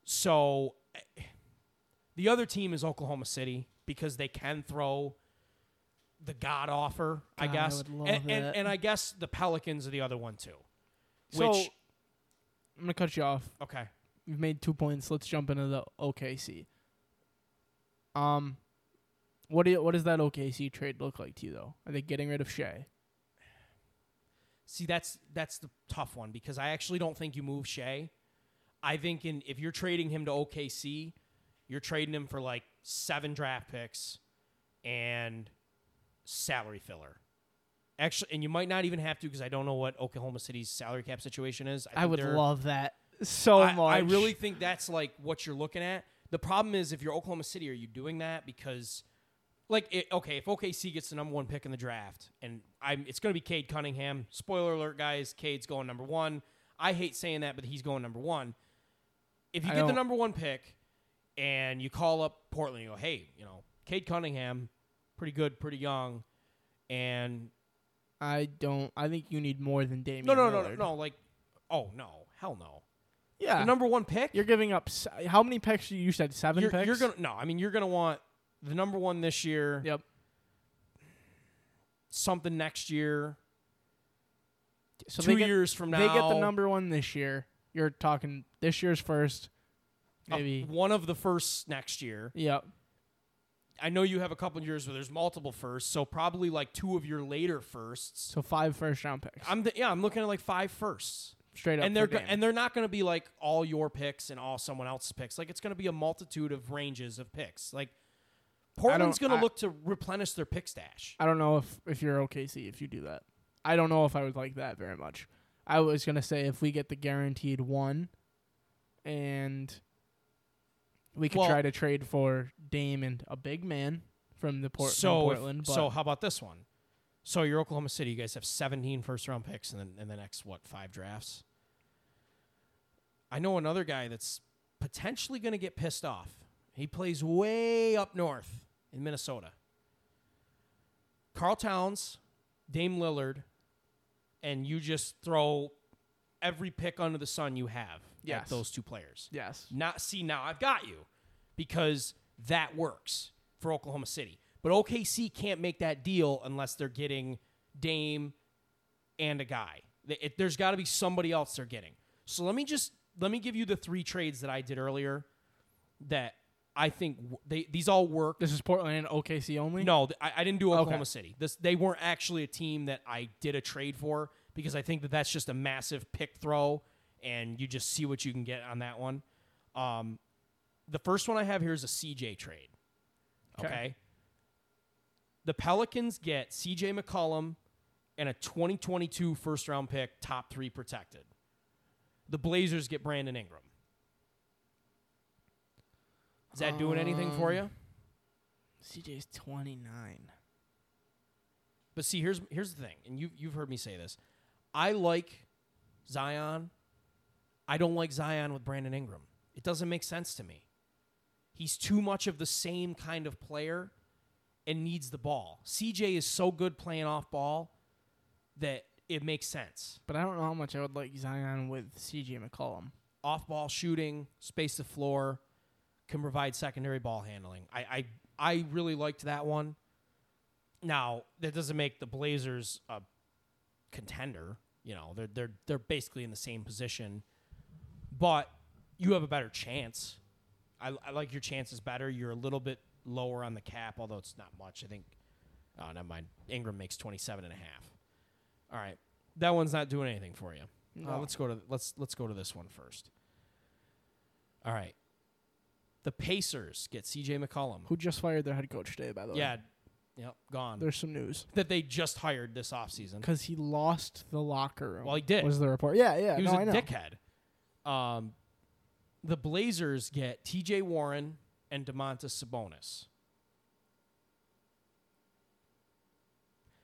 So eh, the other team is Oklahoma City because they can throw the God offer, I God, I guess. love and, and, and I guess the Pelicans are the other one too. so Which I'm gonna cut you off. okay. You've made two points. Let's jump into the OKC. Um, what do you, what does that OKC trade look like to you though? Are they getting rid of Shea? See, that's that's the tough one because I actually don't think you move Shea. I think in if you're trading him to OKC, you're trading him for like seven draft picks and salary filler. Actually, and you might not even have to because I don't know what Oklahoma City's salary cap situation is. I, think would love that so I, much. I really think that's like what you're looking at. The problem is if you're Oklahoma City, are you doing that because, like, it, okay, if OKC gets the number one pick in the draft, and I'm, it's going to be Cade Cunningham. Spoiler alert, guys, Cade's going number one. I hate saying that, but he's going number one. If you I get the number one pick, and you call up Portland, and you go, hey, you know, Cade Cunningham, pretty good, pretty young, and I don't. I think you need more than Damian. no, no, no, no, no, like, oh no, hell no, Yeah, the number one pick. you're giving up. s- How many picks? You said 7 you're, picks. you're gonna no. I mean, you're gonna want the number one this year. Yep. Something next year. So two get, years from now, they get the number one this year. You're talking this year's first, uh, maybe. one of the firsts next year. Yep. I know you have a couple of years where there's multiple firsts, so probably like two of your later firsts. So five first round picks. I'm the, yeah, I'm looking at like five firsts, straight up. and they're go- and they're not going to be like all your picks and all someone else's picks. Like it's going to be a multitude of ranges of picks. Like Portland's going to look to replenish their pick stash. I don't know if if you're OKC if you do that. I don't know if I would like that very much. I was gonna say if we get the guaranteed one, and we could Well- try to trade for Dame and a big man from the Port so from if- Portland. but so how about this one? So you're Oklahoma City. You guys have 17 first round picks in the, in the next what five drafts? I know another guy that's potentially going to get pissed off. He plays way up north in Minnesota. Karl Towns, Dame Lillard, and you just throw every pick under the sun you have Yes. at those two players. yes, Not see now I've got you because that works for Oklahoma City. But OKC can't make that deal unless they're getting Dame and a guy. It- there's got to be somebody else they're getting. So let me just let me give you the three trades that I did earlier that I think they these all work. this is Portland and OKC only. No, I, I didn't do Oklahoma Okay. City. This they weren't actually a team that I did a trade for because I think that that's just a massive pick throw, and you just see what you can get on that one. Um, the first one I have here is a CJ trade. Okay. Okay. The Pelicans get CJ McCollum and a 2022 first round pick, top three protected. The Blazers get Brandon Ingram. Is that doing anything for Um, you? CJ's twenty nine. But see, here's here's the thing, and you you've heard me say this. I like Zion. I don't like Zion with Brandon Ingram. It doesn't make sense to me. He's too much of the same kind of player and needs the ball. CJ is so good playing off ball that it makes sense. But I don't know how much I would like Zion with CJ McCollum. Off ball shooting, space the floor, can provide secondary ball handling. I, I I really liked that one. Now, that doesn't make the Blazers a contender. You know, they're they're they're basically in the same position. But you have a better chance. I, I like your chances better. You're a little bit lower on the cap, although it's not much. I think. Oh, never mind. Ingram makes 27 and a half. All right, that one's not doing anything for you. Uh, No. let's go to let's let's go to this one first. All right, the Pacers get C.J. McCollum. Who just fired their head coach today, by the way. Yeah, yep, gone. There's some news. that they just hired this offseason. Because he lost the locker room. Well, he did. Was the report. Yeah, yeah. he was no, a dickhead. Um, the Blazers get T.J. Warren and Domantas Sabonis.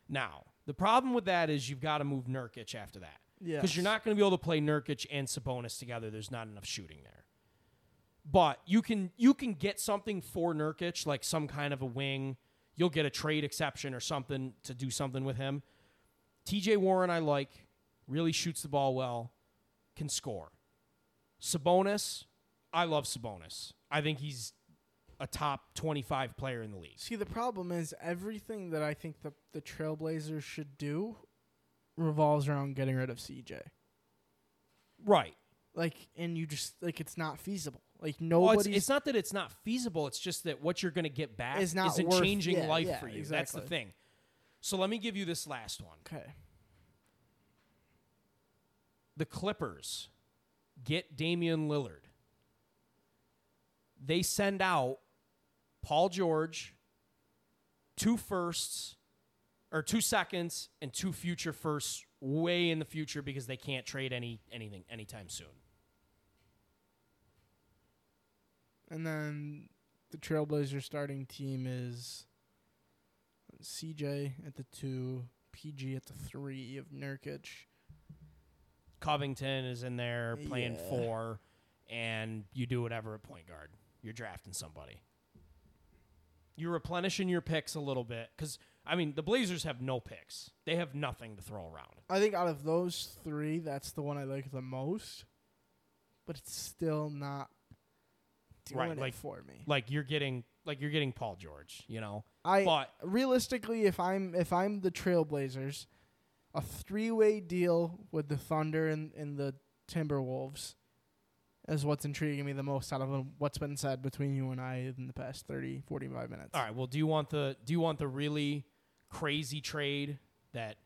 Now, the problem with that is you've got to move Nurkic after that. Yeah. because you're not going to be able to play Nurkic and Sabonis together. There's not enough shooting there. But you can you can get something for Nurkic, like some kind of a wing. You'll get a trade exception or something to do something with him. T.J. Warren, I like, really shoots the ball well, can score. Sabonis, I love Sabonis. I think he's a top 25 player in the league. See, the problem is everything that I think the the Trailblazers should do revolves around getting rid of CJ. Right. Like, and you just like it's not feasible. Like Well, it's, it's not that it's not feasible. It's just that what you're going to get back Is not isn't worth- changing yeah, life yeah, for you. That's the thing. So let me give you this last one. okay. The Clippers get Damian Lillard. They send out Paul George, two firsts, or two seconds, and two future firsts way in the future because they can't trade any anything anytime soon. And then the Trailblazer starting team is CJ at the two, PG at the three of Nurkic. Covington is in there playing Yeah. four, and you do whatever at point guard. You're drafting somebody. You're replenishing your picks a little bit because I mean the Blazers have no picks. They have nothing to throw around. I think out of those three, that's the one I like the most. But it's still not doing Right, it like- for me. Like you're getting like you're getting Paul George. You know, I but realistically, if I'm if I'm the Trailblazers, a three way deal with the Thunder and, and the Timberwolves is what's intriguing me the most out of what's been said between you and I in the past 30, 45 minutes. all right. Well, do you want the do you want the really crazy trade that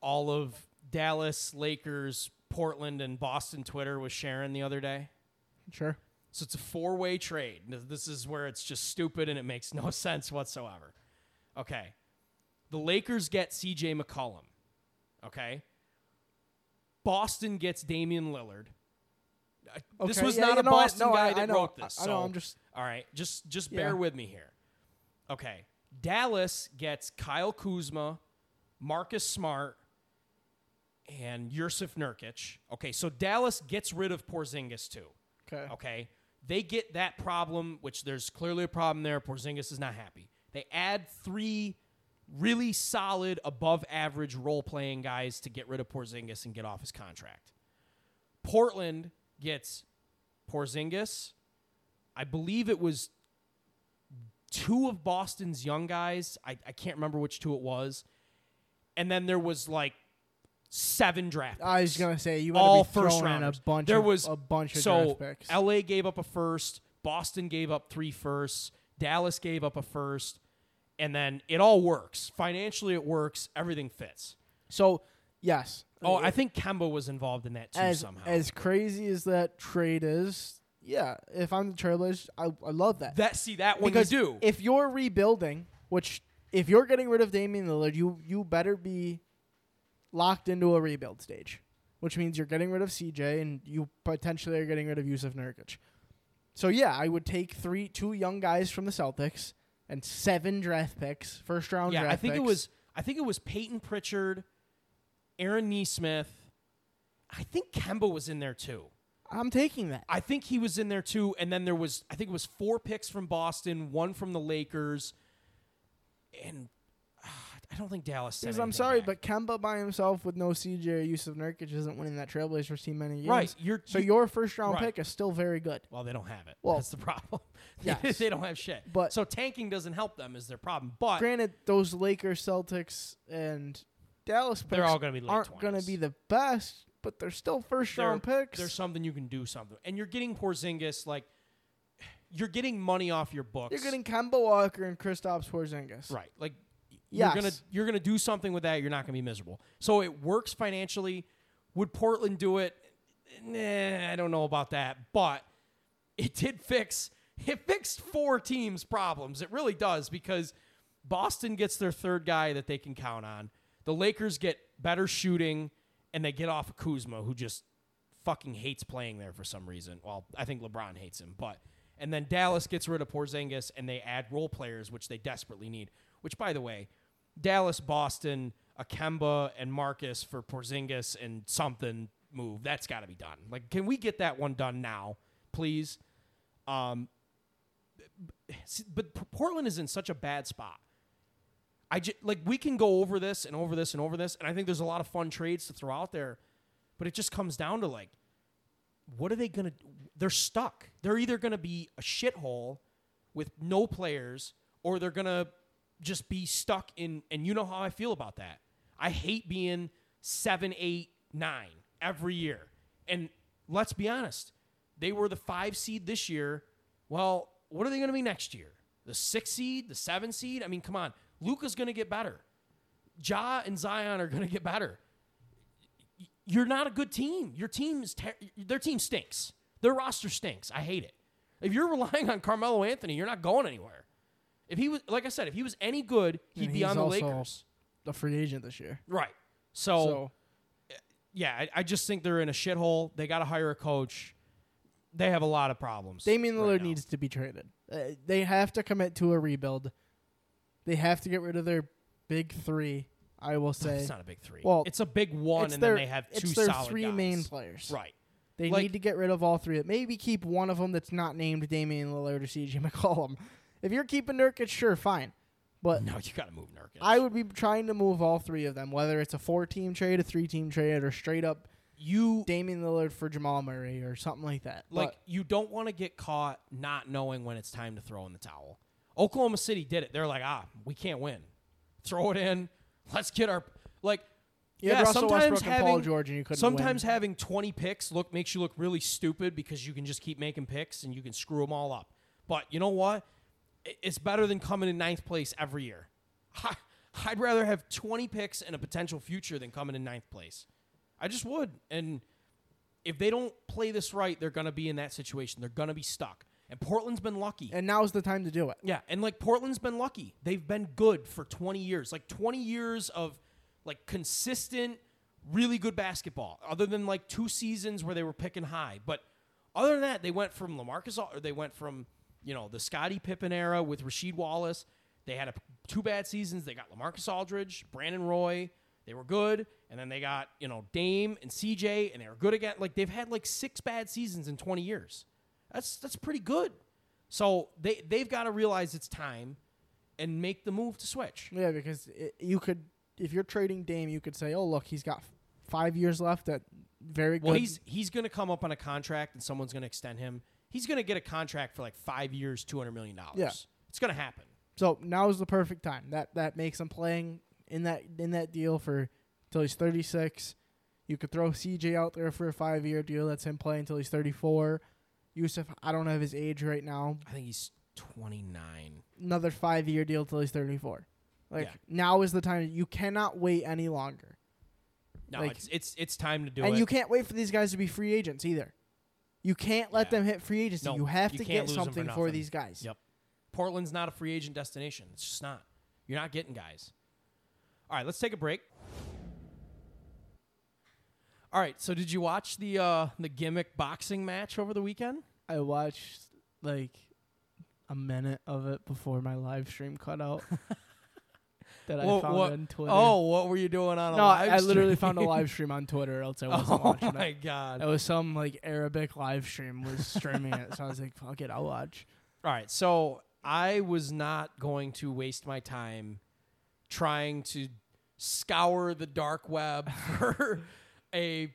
all of Dallas, Lakers, Portland, and Boston Twitter was sharing the other day? Sure. So it's a four way trade. This is where it's just stupid and it makes no sense whatsoever. Okay. The Lakers get CJ McCollum. Okay. Boston gets Damian Lillard. Uh, This was yeah, not a know? Boston No, guy I- that I wrote this. I- I know, so- I'm just- all right. Just just Yeah. bear with me here. Okay. Dallas gets Kyle Kuzma, Marcus Smart, and Jusuf Nurkic. Okay, so Dallas gets rid of Porzingis too. Okay. Okay. They get that problem, which there's clearly a problem there. Porzingis is not happy. They add three really solid, above average role playing guys to get rid of Porzingis and get off his contract. Portland gets Porzingis. I believe it was two of Boston's young guys. I, I can't remember which two it was. And then there was like seven draft I was gonna say you all be first round a bunch. There of, was a bunch of so draft picks. LA gave up a first, Boston gave up three firsts, Dallas gave up a first, and then it all works. Financially, it works. Everything fits. so yes. Oh, I think Kemba was involved in that too as somehow. as crazy as that trade is, yeah. If I'm the Trailblazers, I, I love that. that see that one because you do. if you're rebuilding, which if you're getting rid of Damian Lillard, you you better be locked into a rebuild stage, which means you're getting rid of CJ and you potentially are getting rid of Jusuf Nurkic. So yeah, I would take three two young guys from the Celtics and seven draft picks, first round yeah, draft I think it was. I think it was Payton Pritchard, Aaron Nesmith. I think Kemba was in there too. I'm taking that. I think he was in there too. And then there was, I think it was four picks from Boston, one from the Lakers, and I don't think Dallas. Because I'm sorry, back. but Kemba by himself with no CJ or Jusuf Nurkic isn't winning that Trailblazers team many years. right, you're So you- your first round Right. pick is still very good. well, they don't have it. Well, That's the problem. yes. they don't have shit. But- so tanking doesn't help them is their problem. But Granted, those Lakers, Celtics, and Dallas picks They're all gonna be late aren't going to be the best, but they're still first There- round picks. There's something you can do something, and you're getting Porzingis like you're getting money off your books. You're getting Kemba Walker and Kristaps Porzingis. right, like Yes. you're gonna you're gonna do something with that. You're not gonna be miserable. So it works financially. Would Portland do it? Nah, I don't know about that, but it did fix it fixed four teams' problems. It really does because Boston gets their third guy that they can count on. The Lakers get better shooting, and they get off of Kuzma, who just fucking hates playing there for some reason. Well, I think LeBron hates him, but and then Dallas gets rid of Porzingis, and they add role players, which they desperately need. Which, by the way, Dallas, Boston, Akemba, and Marcus for Porzingis and something move. That's got to be done. Like, can we get that one done now, please? Um, but Portland is in such a bad spot. I just like we can go over this and over this and over this, and I think there's a lot of fun trades to throw out there, but it just comes down to like, what are they gonna? They're stuck. They're either gonna be a shithole with no players, or they're gonna just be stuck in. And you know how I feel about that. I hate being seven, eight, nine every year. And let's be honest, they were the five seed this year. Well, what are they going to be next year? The six seed, the seven seed? I mean, come on. Luka's going to get better. Ja and Zion are going to get better. You're not a good team. Your team is ter- their team stinks. Their roster stinks. I hate it. If you're relying on Carmelo Anthony, you're not going anywhere. If he was, like I said, if he was any good, he'd And be he's on the also- Lakers. The free agent this year. Right. So, So yeah, I, I just think they're in a shithole. They got to hire a coach. They have a lot of problems. Damian right Lillard now. needs to be traded. Uh, they have to commit to a rebuild. They have to get rid of their big three. I will say It's not a big three. Well, it's a big one, it's and their, then they have two it's their solid three guys. main players. Right. They Like- need to get rid of all three. Maybe keep one of them that's not named Damian Lillard or CJ McCollum. If you're keeping Nurkic, sure, fine. But No, you got to move Nurkic. I would be trying to move all three of them, whether it's a four-team trade, a three-team trade, or straight up you Damian Lillard for Jamal Murray or something like that. like But you don't want to get caught not knowing when it's time to throw in the towel. Oklahoma City did it. They're like, ah, we can't win. Throw it in. Let's get our like. yeah, sometimes having Paul George, and you couldn't sometimes win. having 20 picks look makes you look really stupid because you can just keep making picks and you can screw them all up. But you know what? It's better than coming in ninth place every year. I'd rather have 20 picks and a potential future than coming in ninth place. I just would. And if they don't play this right, they're going to be in that situation. They're going to be stuck. And Portland's been lucky. and now's the time to do it. Yeah, and like Portland's been lucky. They've been good for 20 years. Like 20 years of like consistent really good basketball. Other than like two seasons where they were picking high. But other than that, they went from LaMarcus or they went from, you know, the Scottie Pippen era with Rasheed Wallace. They had a, two bad seasons. They got LaMarcus Aldridge, Brandon Roy. They were good. And then they got, you know, Dame and CJ and they were good again. Like they've had like six bad seasons in 20 years. That's that's pretty good. So they they've got to realize it's time and make the move to switch. Yeah, because it, you could, if you're trading Dame, you could say, "Oh, look, he's got five years left at very good." Well, he's he's going to come up on a contract and someone's going to extend him. He's going to get a contract for like 5 years, 200 million dollars. Yeah. It's going to happen. so now is the perfect time. That that makes him playing in that in that deal for till he's 36. You could throw CJ out there for a five year deal. That's him playing until he's 34. Jusuf, I don't have his age right now. I think he's 29. Another five year deal till he's 34. Like Yeah. now is the time. You cannot wait any longer, No, Like- it's it's it's time to do and it. And you can't wait for these guys to be free agents either. You can't let Yeah. them hit free agency. No, you have you to get 'em for something for these guys. Yep. Portland's not a free agent destination. It's just not. You're not getting guys. All right, let's take a break. All right, so did you watch the uh, the gimmick boxing match over the weekend? I watched like a minute of it before my live stream cut out. that I What- found what- on Twitter. Oh, what were you doing on a no, I literally found a live stream on Twitter, else I wasn't Oh watching my it. god! It was some like Arabic live stream was streaming it, so I was like, "Fuck it, I'll watch." All right, so I was not going to waste my time trying to scour the dark web for a,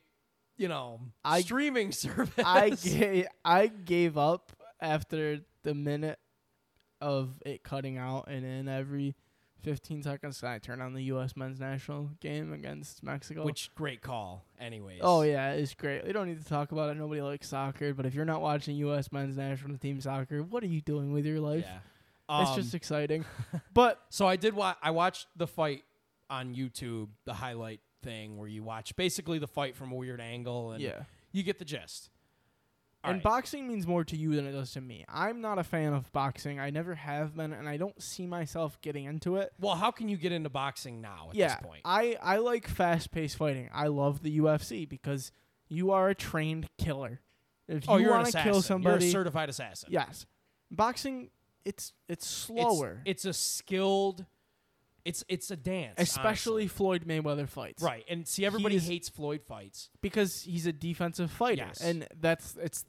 you know, I- streaming service. I gave I gave up after the minute of it cutting out and in every 15 seconds. I turn on the U.S. men's national game against Mexico. Which great call, anyways. oh yeah, it's great. We don't need to talk about it. Nobody likes soccer, but if you're not watching U.S. men's national team soccer, what are you doing with your life? yeah. It's Um, just exciting. but So I did watch. I watched the fight on YouTube, the highlight thing where you watch basically the fight from a weird angle, and yeah, you get the gist. All and right. boxing means more to you than it does to me. I'm not a fan of boxing. I never have been, and I don't see myself getting into it. well, how can you get into boxing now at yeah, this point? I I like fast paced fighting. I love the UFC because you are a trained killer. If oh, you want to kill somebody, You're a certified assassin. yes. Boxing, it's it's It's- slower, It's, a skilled. It's it's a dance, especially honestly. Floyd Mayweather fights. right. And see, everybody He's- hates Floyd fights. because he's a defensive fighter, Yes. and that's it's.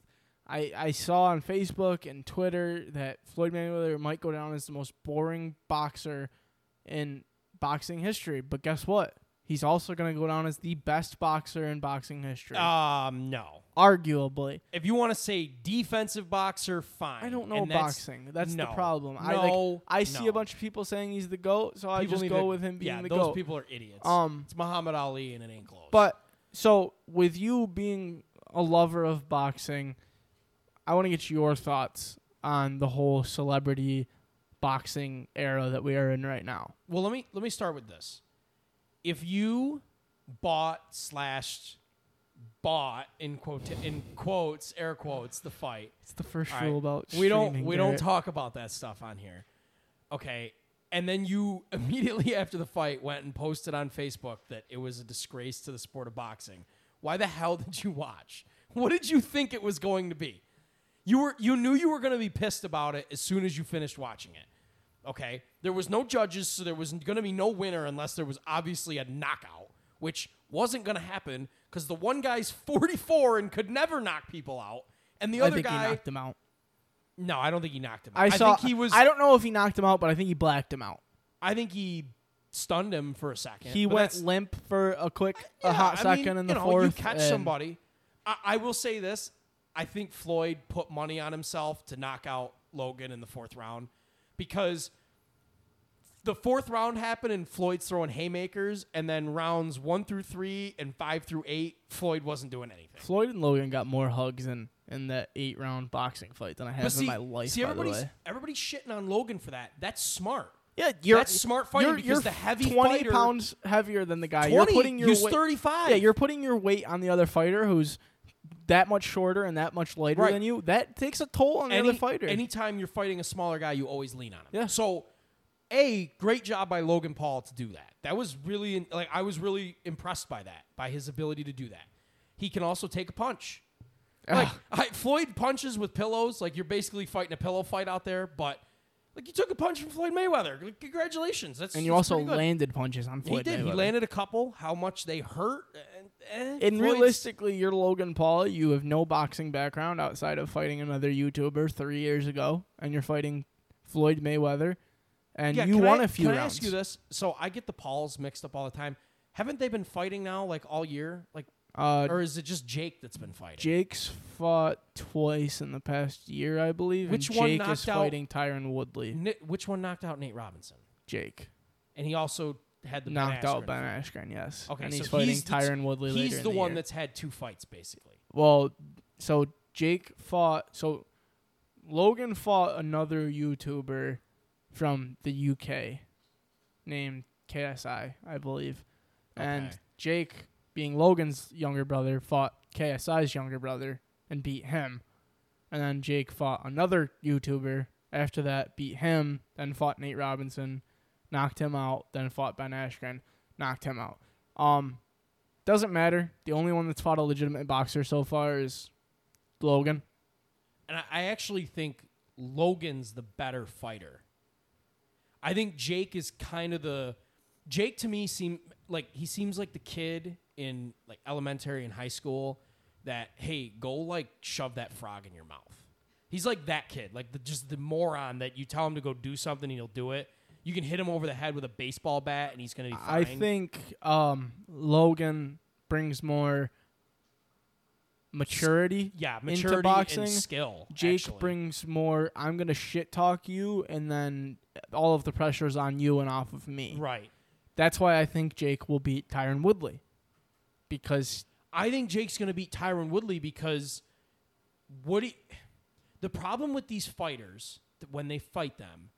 I I saw on Facebook and Twitter that Floyd Mayweather might go down as the most boring boxer in boxing history, but guess what? He's also going to go down as the best boxer in boxing history, Um, no. arguably. If you want to say defensive boxer, fine. I don't know And boxing. That's the no. problem. I like. No, I see no. a bunch of people saying he's the goat, so I People just go to- with him being yeah, the those goat. people are idiots. um, it's Muhammad Ali, and it ain't close. but so with you being a lover of boxing, I want to get your thoughts on the whole celebrity boxing era that we are in right now. well, let me let me start with this. If you bought slash bought in quote in quotes air quotes the fight, It's the first right. rule about we don't we don't talk about that stuff on here. Okay. And then you immediately after the fight went and posted on Facebook that it was a disgrace to the sport of boxing. Why the hell did you watch? What did you think it was going to be? You were you knew you were going to be pissed about it as soon as you finished watching it. Okay? There was no judges, so there was going to be no winner unless there was obviously a knockout, which wasn't going to happen cuz the one guy's 44 and could never knock people out, and the I other think guy he knocked him out. no, I don't think he knocked him. out. I, saw. think he was. I don't know if he knocked him out, but I think he blacked him out. I think he stunned him for a second. He went limp for a quick, uh, yeah, a hot I mean, second in the you know, fourth. You catch somebody. I, I will say this: I think Floyd put money on himself to knock out Logan in the fourth round because the fourth round happened and Floyd's throwing haymakers, and then rounds one through three and five through eight, Floyd wasn't doing anything. Floyd and Logan got more hugs in in that eight round boxing fight than I have see, in my life. see everybody's everybody's shitting on Logan for that. That's smart. Yeah, you're That's smart fighting you're, because you're the heavy twenty pounds heavier than the guy. 20, you're putting your he's weight, 35. Yeah, you're putting your weight on the other fighter who's that much shorter and that much lighter Right. than you. That takes a toll on the Any, other fighter. Anytime you're fighting a smaller guy, you always lean on him. Yeah. So, a great job by Logan Paul to do that. That was really like I was really impressed by that, by his ability to do that. He can also take a punch. Ah. Like I, Floyd punches with pillows. Like you're basically fighting a pillow fight out there, but like you took a punch from Floyd Mayweather. Like, Congratulations. That's and you that's also landed punches on Floyd. He did. He landed a couple. How much they hurt? And, eh, And realistically, you're Logan Paul. You have no boxing background outside of fighting another YouTuber three years ago, and you're fighting Floyd Mayweather, and yeah, you won I, a few can rounds. I ask you this? So I get the Pauls mixed up all the time. Haven't they been fighting now like all year? Like, Uh, or is it just Jake that's been fighting? Jake's fought twice in the past year, I believe. Which and one Jake knocked is out- fighting Tyron Woodley. Ni- which one knocked out Nate Robinson? Jake And he also had the knocked Ben out Ben. Askren, yes. Okay, and so he's fighting he's Tyron Woodley later He's the, the one year. that's had two fights basically. Well, so Jake fought. So Logan fought another YouTuber from the UK named KSI, I believe. And Jake, being Logan's younger brother, fought KSI's younger brother and beat him. And then Jake fought another YouTuber after that, beat him, then fought Nate Robinson, knocked him out, then fought Ben Askren, knocked him out. Um, doesn't matter. The only one that's fought a legitimate boxer so far is Logan. And I, actually think Logan's the better fighter. I think Jake is kind of the Jake to me seem like he seems like the kid in like elementary and high school that hey go like shove that frog in your mouth. He's like that kid, like the, just the moron that you tell him to go do something and he'll do it. You can hit him over the head with a baseball bat and he's gonna be fine. I think um, Logan brings more maturity. Yeah, into maturity boxing, and skill. Jake actually. brings more. I'm gonna shit talk you, and then all of the pressure's on you and off of me. right. That's why I think Jake will beat Tyron Woodley, because I think Jake's going to beat Tyron Woodley because Woody. The problem with these fighters when they fight them,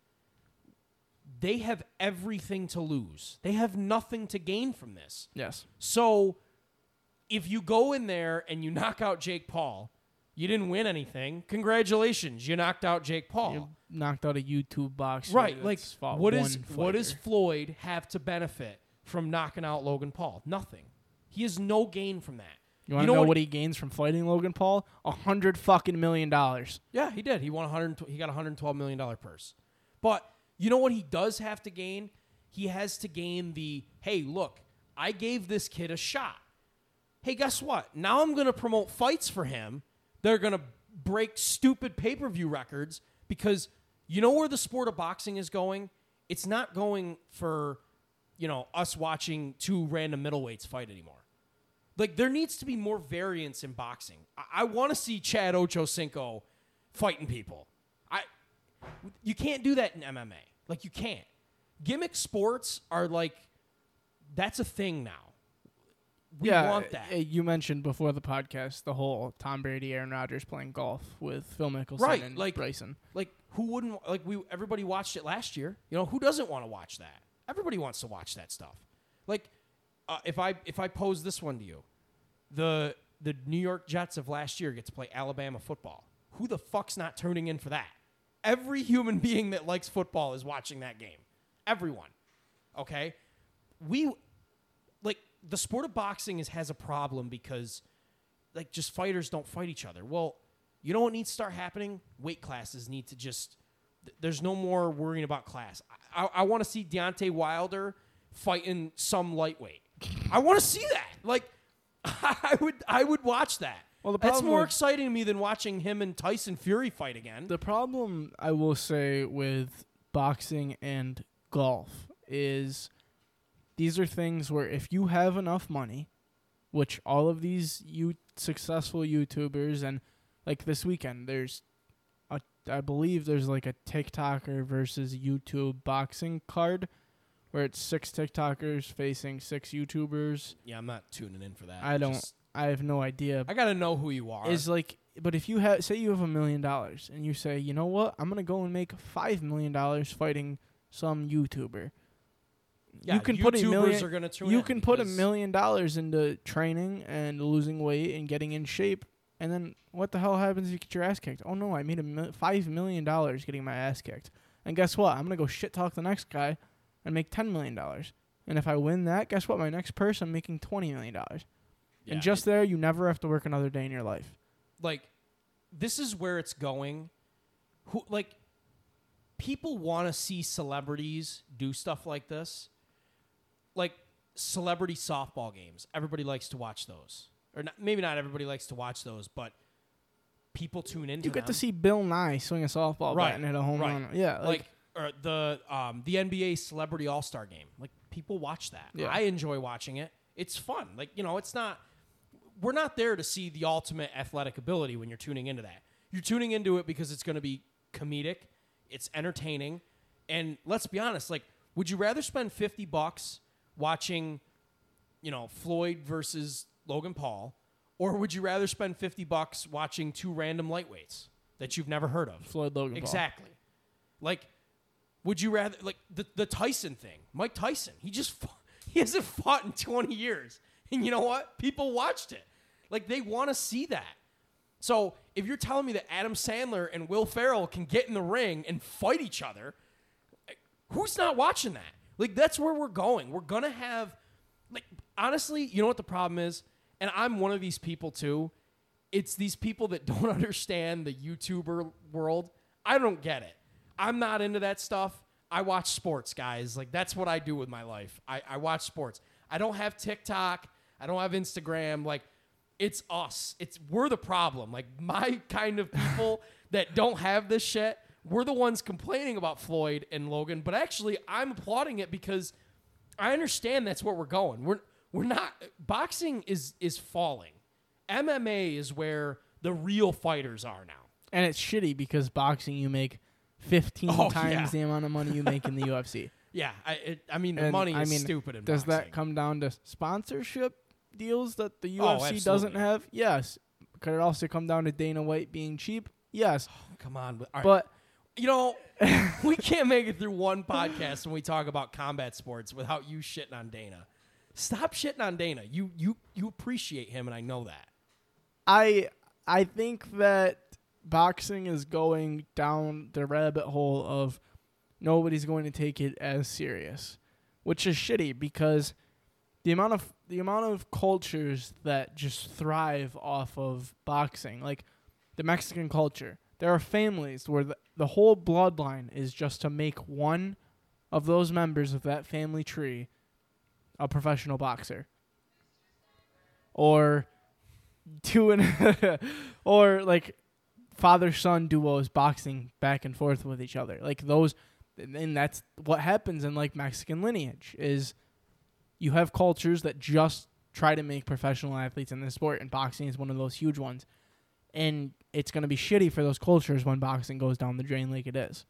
they have everything to lose. They have nothing to gain from this. yes, So if you go in there and you knock out Jake Paul, you didn't win anything. Congratulations, you knocked out Jake Paul. you knocked out a YouTube boxer. right, like what is what does. Floyd have to benefit from knocking out Logan Paul? Nothing. He has no gain from that. You want to know, what he gains from fighting Logan Paul? A hundred fucking million dollars. Yeah, he did. He won 100. He got a 112 million dollar purse. But you know what he does have to gain? He has to gain the hey, look, I gave this kid a shot. Hey, guess what? Now I'm going to promote fights for him. They're going to break stupid pay per view records because you know where the sport of boxing is going. It's not going for you know us watching two random middleweights fight anymore. Like there needs to be more variance in boxing. I, I want to see Chad Ochocinco fighting people. I you can't do that in MMA. Like you can't. Gimmick sports are like that's a thing now. We yeah, want that. uh, You mentioned before the podcast the whole Tom Brady, Aaron Rodgers playing golf with Phil Mickelson Right, and like- Bryson. like who wouldn't like we everybody watched it last year you know who doesn't want to watch that everybody wants to watch that stuff uh, if i if i pose this one to you the the new york jets of last year get to play alabama football who the fuck's not tuning in for that every human being that likes football is watching that game everyone okay we like the sport of boxing is has a problem because like just fighters don't fight each other. Well, you know what needs to start happening? Weight classes need to just. th- There's no more worrying about class. I, I, I want to see Deontay Wilder fighting some lightweight. I want to see that. Like, I would I would watch that. Well, the That's problem more with- exciting to me than watching him and Tyson Fury fight again. The problem I will say with boxing and golf is these are things where if you have enough money, which all of these you successful YouTubers and like this weekend there's a I believe there's like a TikToker versus YouTube boxing card where it's six TikTokers facing six YouTubers. yeah, I'm not tuning in for that. I don't Just- I have no idea I gotta know who you are. is like but if you have say you have a million dollars and you say you know what i'm gonna go and make five million dollars fighting some youtuber yeah, you can put a YouTubers million Are gonna tune you can put a million dollars into training and losing weight and getting in shape and then what the hell happens if you get your ass kicked oh no i made a mil- five million dollars getting my ass kicked and guess what i'm gonna go shit talk the next guy and make ten million dollars. And if i win that guess what? My next purse, I'm making twenty million dollars. Yeah, and just there you never have to work another day in your life. Like this is where it's going. Who like people want to see celebrities do stuff like this. Like celebrity softball games. Everybody likes to watch those. Or not, maybe not everybody likes to watch those but people tune into You get to see Bill Nye swing a softball Right, bat and hit a home right. run. Yeah, like, like or the um, the NBA Celebrity All Star Game. Like people watch that. Yeah. I enjoy watching it. It's fun. Like you know, it's not. We're not there to see the ultimate athletic ability when you're tuning into that. You're tuning into it because it's going to be comedic, it's entertaining, and let's be honest. Like, would you rather spend fifty bucks watching, you know, Floyd versus Logan Paul, or would you rather spend fifty bucks watching two random lightweights that you've never heard of? Floyd Logan Paul. Exactly. Like, would you rather like the the Tyson thing? Mike Tyson. He just fought, he hasn't fought in twenty years, and you know what? People watched it. Like they want to see that. So if you're telling me that Adam Sandler and Will Ferrell can get in the ring and fight each other, eh, who's not watching that? Like that's where we're going. We're gonna have, like, honestly, you know what the problem is, and I'm one of these people too. It's these people that don't understand the YouTuber world. I don't get it. I'm not into that stuff. I watch sports, guys. Like that's what I do with my life. I, I watch sports. I don't have TikTok. I don't have Instagram. Like it's us. It's we're the problem. Like my kind of people that don't have this shit. We're the ones complaining about Floyd and Logan, but actually I'm applauding it because I understand that's where we're going. We're we're not boxing is is falling. MMA is where the real fighters are now. And it's shitty because boxing you make 15 Oh, times yeah. the amount of money you make in the UFC. Yeah, I it, I mean the And, money is I mean, stupid in Does boxing. that come down to sponsorship deals that the Oh, UFC doesn't have? Yes. Could it also come down to Dana White being cheap? Yes. Oh, come on, but, right. But you know we can't make it through one podcast when we talk about combat sports without you shitting on Dana. Stop shitting on Dana. You you you appreciate him, and I know that. I I think that boxing is going down the rabbit hole of nobody's going to take it as serious, which is shitty because the amount of the amount of cultures that just thrive off of boxing, like the Mexican culture, there are families where the, the whole bloodline is just to make one of those members of that family tree a professional boxer. Or two and or like father son duos boxing back and forth with each other. Like those and that's what happens in like mexican lineage is you have cultures that just try to make professional athletes in this sport and boxing is one of those huge ones. And it's going to be shitty for those cultures when boxing goes down the drain like it is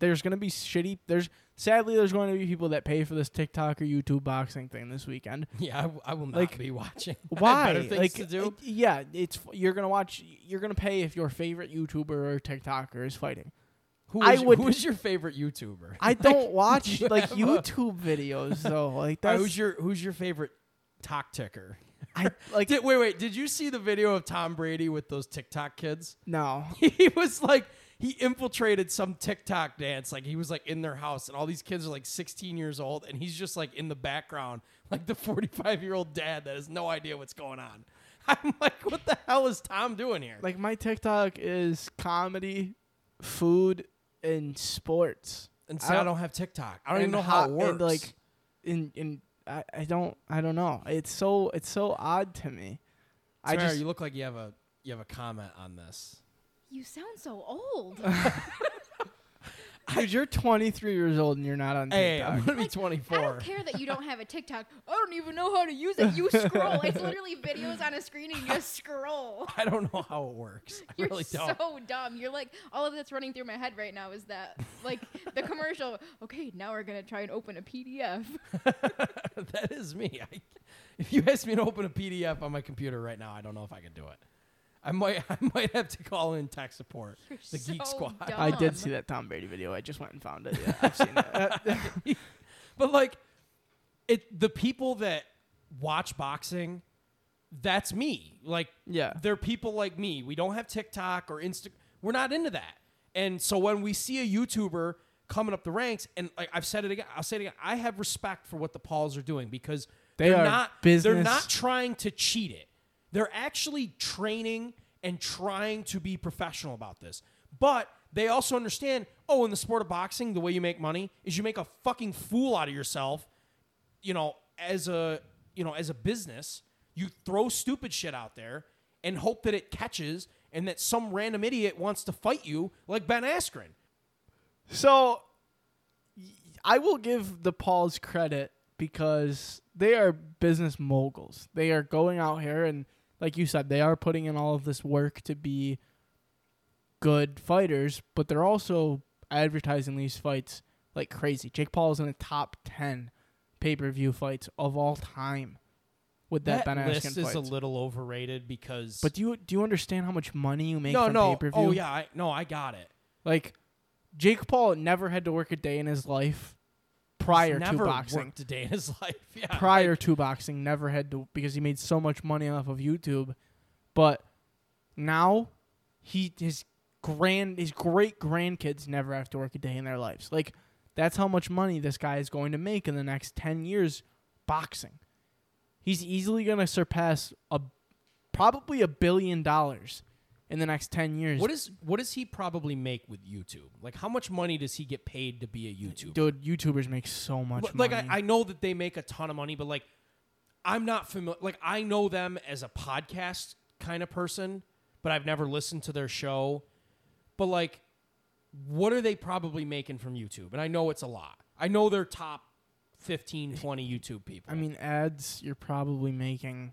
there's going to be shitty there's sadly there's going to be people that pay for this tiktok or youtube boxing thing this weekend Yeah, I, w- I will not Like, be watching. Why? better things like, to do. uh, yeah, it's you're gonna watch. You're gonna pay if your favorite YouTuber or TikToker is fighting. Who I would- who is your favorite YouTuber? I don't watch you like have a- YouTube videos though. Like that's who's your who's your favorite talk ticker? I, like Did, wait, wait. Did you see the video of Tom Brady with those TikTok kids? no. He was like he infiltrated some TikTok dance. Like he was like in their house, and all these kids are like 16 years old, and he's just like in the background, like the 45 year old dad that has no idea what's going on. I'm like, what the hell is Tom doing here? Like my TikTok is comedy, food, and sports. and I so I don't- don't, have TikTok. I don't even know how ho- it works. And like, in in I, I don't I don't know. It's so it's so odd to me. I just you look like you have a you have a comment on this. You sound so old. dude, you're 23 years old and you're not on Hey, TikTok. I'm gonna be Like, 24. I don't care that you don't have a TikTok. I don't even know how to use it. You scroll. It's literally videos on a screen and you just scroll. I don't know how it works. I You're really so don't. so dumb. You're like all of that's running through my head right now is that like the commercial. Okay, now we're gonna try and open a PDF. that is me. I, if you ask me to open a PDF on my computer right now, I don't know if I can do it. I might I might have to call in tech support. You're The Geek so Squad. Dumb. I did see that Tom Brady video. I just went and found it. Yeah, I've seen it. But like it the people that watch boxing, that's me. Like Yeah. they're people like me. We don't have TikTok or Insta. We're not into that. And so when we see a YouTuber coming up the ranks, and like I've said it again, I'll say it again. I have respect for what the Pauls are doing because They are are not they're not trying to cheat it. They're actually training and trying to be professional about this. But they also understand, oh, in the sport of boxing, the way you make money is you make a fucking fool out of yourself you know, as a you know, as a business, you throw stupid shit out there and hope that it catches and that some random idiot wants to fight you like Ben Askren. So I will give the Pauls credit because they are business moguls. They are going out here and like you said, they are putting in all of this work to be good fighters, but they're also advertising these fights like crazy. Jake Paul is in the top 10 pay-per-view fights of all time with that, Ben Askren list is a little overrated because but do you do you understand how much money you make no, from no, oh, pay-per-view? oh yeah, I, no, I got it. Like Jake Paul never had to work a day in his life prior to never boxing. worked a day in his life. Yeah, Prior like, to boxing, never had to because he made so much money off of YouTube. But now he his grand his great grandkids never have to work a day in their lives. Like that's how much money this guy is going to make in the next 10 years boxing. He's easily going to surpass a probably a billion dollars in the next 10 years. what is what does he probably make with YouTube? Like, how much money does he get paid to be a YouTuber? Dude, YouTubers make so much But, money. like I, I know that they make a ton of money, but like I'm not familiar. Like I know them as a podcast kind of person, but I've never listened to their show. But like, what are they probably making from YouTube? And I know it's a lot. I know they're top 15, 20 YouTube people. I mean, ads, you're probably making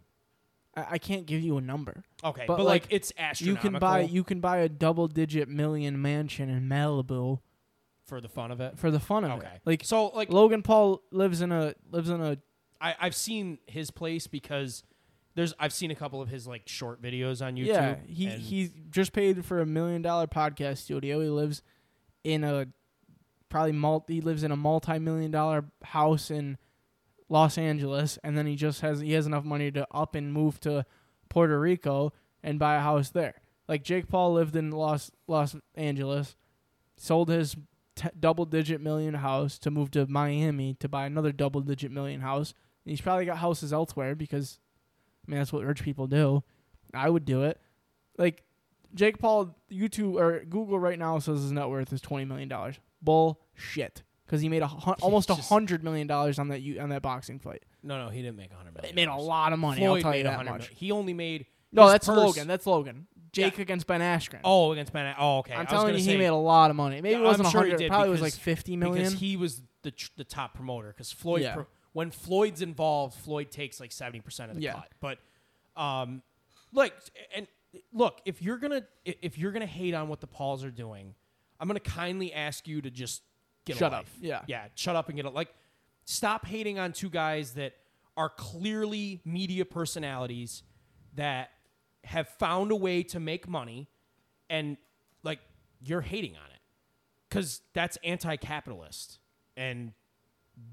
I, I can't give you a number. Okay, But, but, like, like, it's You can buy you can buy a double digit million mansion in Malibu for the fun of it. for the fun of it. Okay, it. Like so like Logan Paul lives in a lives in a I, I've seen his place because there's I've seen a couple of his like short videos on YouTube. yeah. He he just paid for a million dollar podcast studio. He lives in a probably multi. He lives in a multi million dollar house in Los Angeles, and then he just has he has enough money to up and move to Puerto Rico and buy a house there. Like Jake Paul lived in Los Los Angeles, sold his t- double digit million house to move to Miami to buy another double digit million house. And he's probably got houses elsewhere because, I mean, that's what rich people do. I would do it. Like Jake Paul, YouTube or Google right now says his net worth is twenty million dollars. Bullshit. Because he made a hun- almost a hundred million dollars on that u- on that boxing fight. no no he didn't make a hundred million. It made a lot of money. Floyd I'll tell made you that 100 much. million. He only made No, his that's purse- Logan. That's Logan. Jake Yeah. against Ben Askren. Oh, against Ben. Oh, okay. I I'm was telling gonna you, say, he made a lot of money. Maybe Yeah, it wasn't I'm a sure he hundred. did Probably was like because- fifty million. because he was the tr- the top promoter. Because Floyd, Yeah. pro- when Floyd's involved, Floyd takes like seventy percent of the Yeah. cut. But, um, like and look, if you're gonna i- if you're gonna hate on what the Pauls are doing, I'm gonna kindly ask you to just get Shut a up. life. Yeah. yeah, shut up and get it. Like, stop hating on two guys that are clearly media personalities that have found a way to make money, and like you're hating on it because that's anti-capitalist. And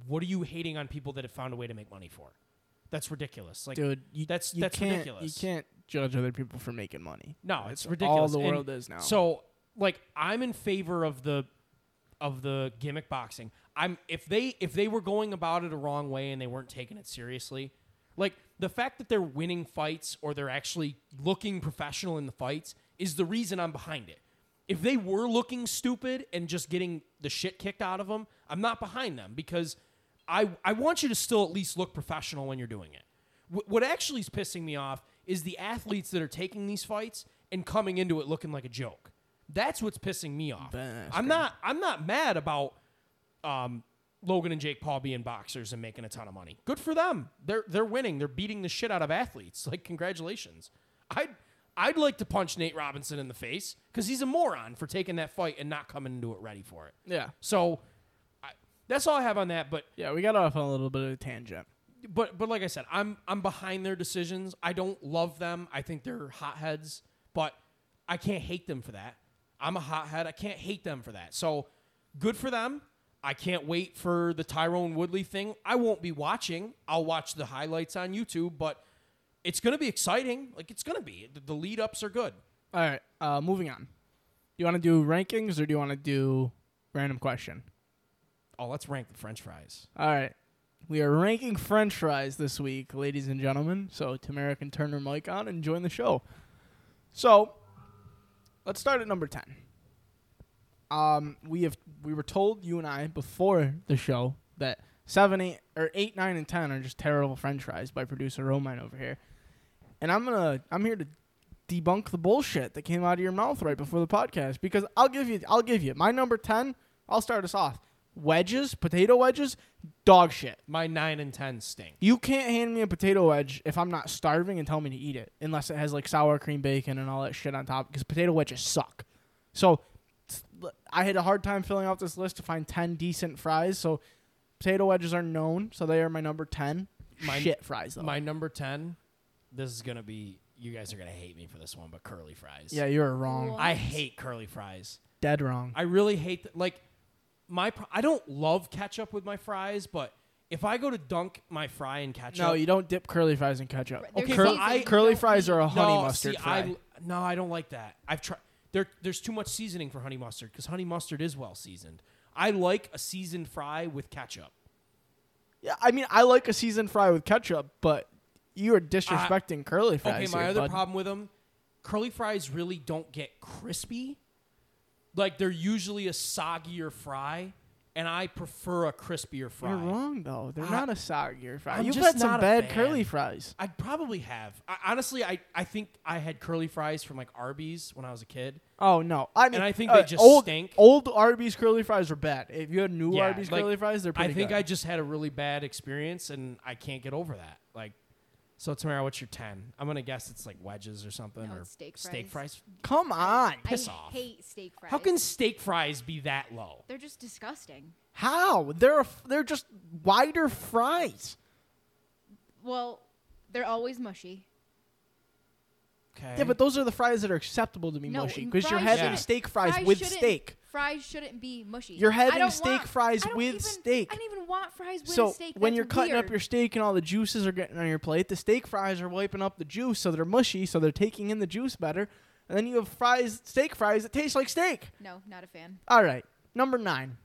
what are you hating on people that have found a way to make money for? That's ridiculous. Like, dude. You, that's- you that's can't, ridiculous. You can't judge other people for making money. no, it's ridiculous. All the And world is now. So, like, I'm in favor of the of the gimmick boxing. I'm if they if they were going about it a wrong way and they weren't taking it seriously, like the fact that they're winning fights or they're actually looking professional in the fights is the reason I'm behind it. If they were looking stupid and just getting the shit kicked out of them, I'm not behind them because I I want you to still at least look professional when you're doing it. Wh- What actually is pissing me off is the athletes that are taking these fights and coming into it looking like a joke. That's what's pissing me off. I'm not I'm not mad about um, Logan and Jake Paul being boxers and making a ton of money. Good for them. They're they're winning. They're beating the shit out of athletes. Like congratulations. I'd I'd like to punch Nate Robinson in the face because he's a moron for taking that fight and not coming into it ready for it. yeah, So I, that's all I have on that. But yeah. We got off on a little bit of a tangent. but but like I said, I'm I'm behind their decisions. I don't love them. I think they're hotheads, but I can't hate them for that. I'm a hothead. I can't hate them for that. So good for them. I can't wait for the Tyron Woodley thing. I won't be watching. I'll watch the highlights on YouTube, but it's going to be exciting. Like it's going to be. The, lead ups are good. All right. Uh, moving on. Do you want to do rankings or do you want to do random question? Oh, let's rank the French fries. All right. We are ranking French fries this week, ladies and gentlemen. So Tamara can turn her mic on and join the show. So let's start at number ten. Um, we have we were told you and I before the show that seven, eight, or eight, nine, and ten are just terrible French fries by producer Romine over here, and I'm gonna I'm here to debunk the bullshit that came out of your mouth right before the podcast because I'll give you I'll give you my number ten. I'll start us off. Wedges, potato wedges, dog shit. My 9 and 10 stink. You can't hand me a potato wedge if I'm not starving and tell me to eat it, unless it has like sour cream bacon and all that shit on top. Because potato wedges suck. So I had a hard time filling out this list to find ten decent fries. So potato wedges are known, so they are my number ten. My- shit fries though. My number 10, this is going to be, you guys are going to hate me for this one, but curly fries. yeah, you're wrong. What? I hate curly fries. Dead wrong. I really hate, th- like, my, pro- I don't love ketchup with my fries, but if I go to dunk my fry in ketchup. no, you don't dip curly fries in ketchup. They're Okay, Cur- but I- curly don't fries need- are a honey no, mustard see, fry. I, no, I don't like that. I've tried. There, there's too much seasoning for honey mustard because honey mustard is well seasoned. I like a seasoned fry with ketchup. yeah, I mean, I like a seasoned fry with ketchup, but you are disrespecting curly fries. Okay, my here, other bud. problem with them, curly fries really don't get crispy. Like they're usually a soggier fry, and I prefer a crispier fry. You're wrong though. They're I- not a soggier fry. I'm You've just had some a bad fan. curly fries. I'd probably have. I, honestly, I, I think I had curly fries from like Arby's when I was a kid. Oh no! I mean, I think uh, they just old, stink. Old Arby's curly fries are bad. If you had new Yeah, Arby's like, curly fries, they're pretty. I think good. I just had a really bad experience, and I can't get over that. Like, So Tamara, what's your ten? I'm gonna guess it's like wedges or something No, or it's steak steak fries. fries. Come on. Piss I off. hate steak fries. How can steak fries be that low? they're just disgusting? How? They're a, they're just wider fries. Well, they're always mushy. Okay. Yeah, but those are the fries that are acceptable to be No, mushy because you're fries having shouldn't- steak fries, fries with shouldn't- steak. Fries shouldn't be mushy. You're having steak want- fries with even- steak. I don't even want fries with So steak. So when That's you're cutting up your steak and all the juices are getting on your plate, the steak fries are wiping up the juice, so they're mushy, so they're taking in the juice better. And then you have fries, steak fries that taste like steak. No, not a fan. All right, number nine.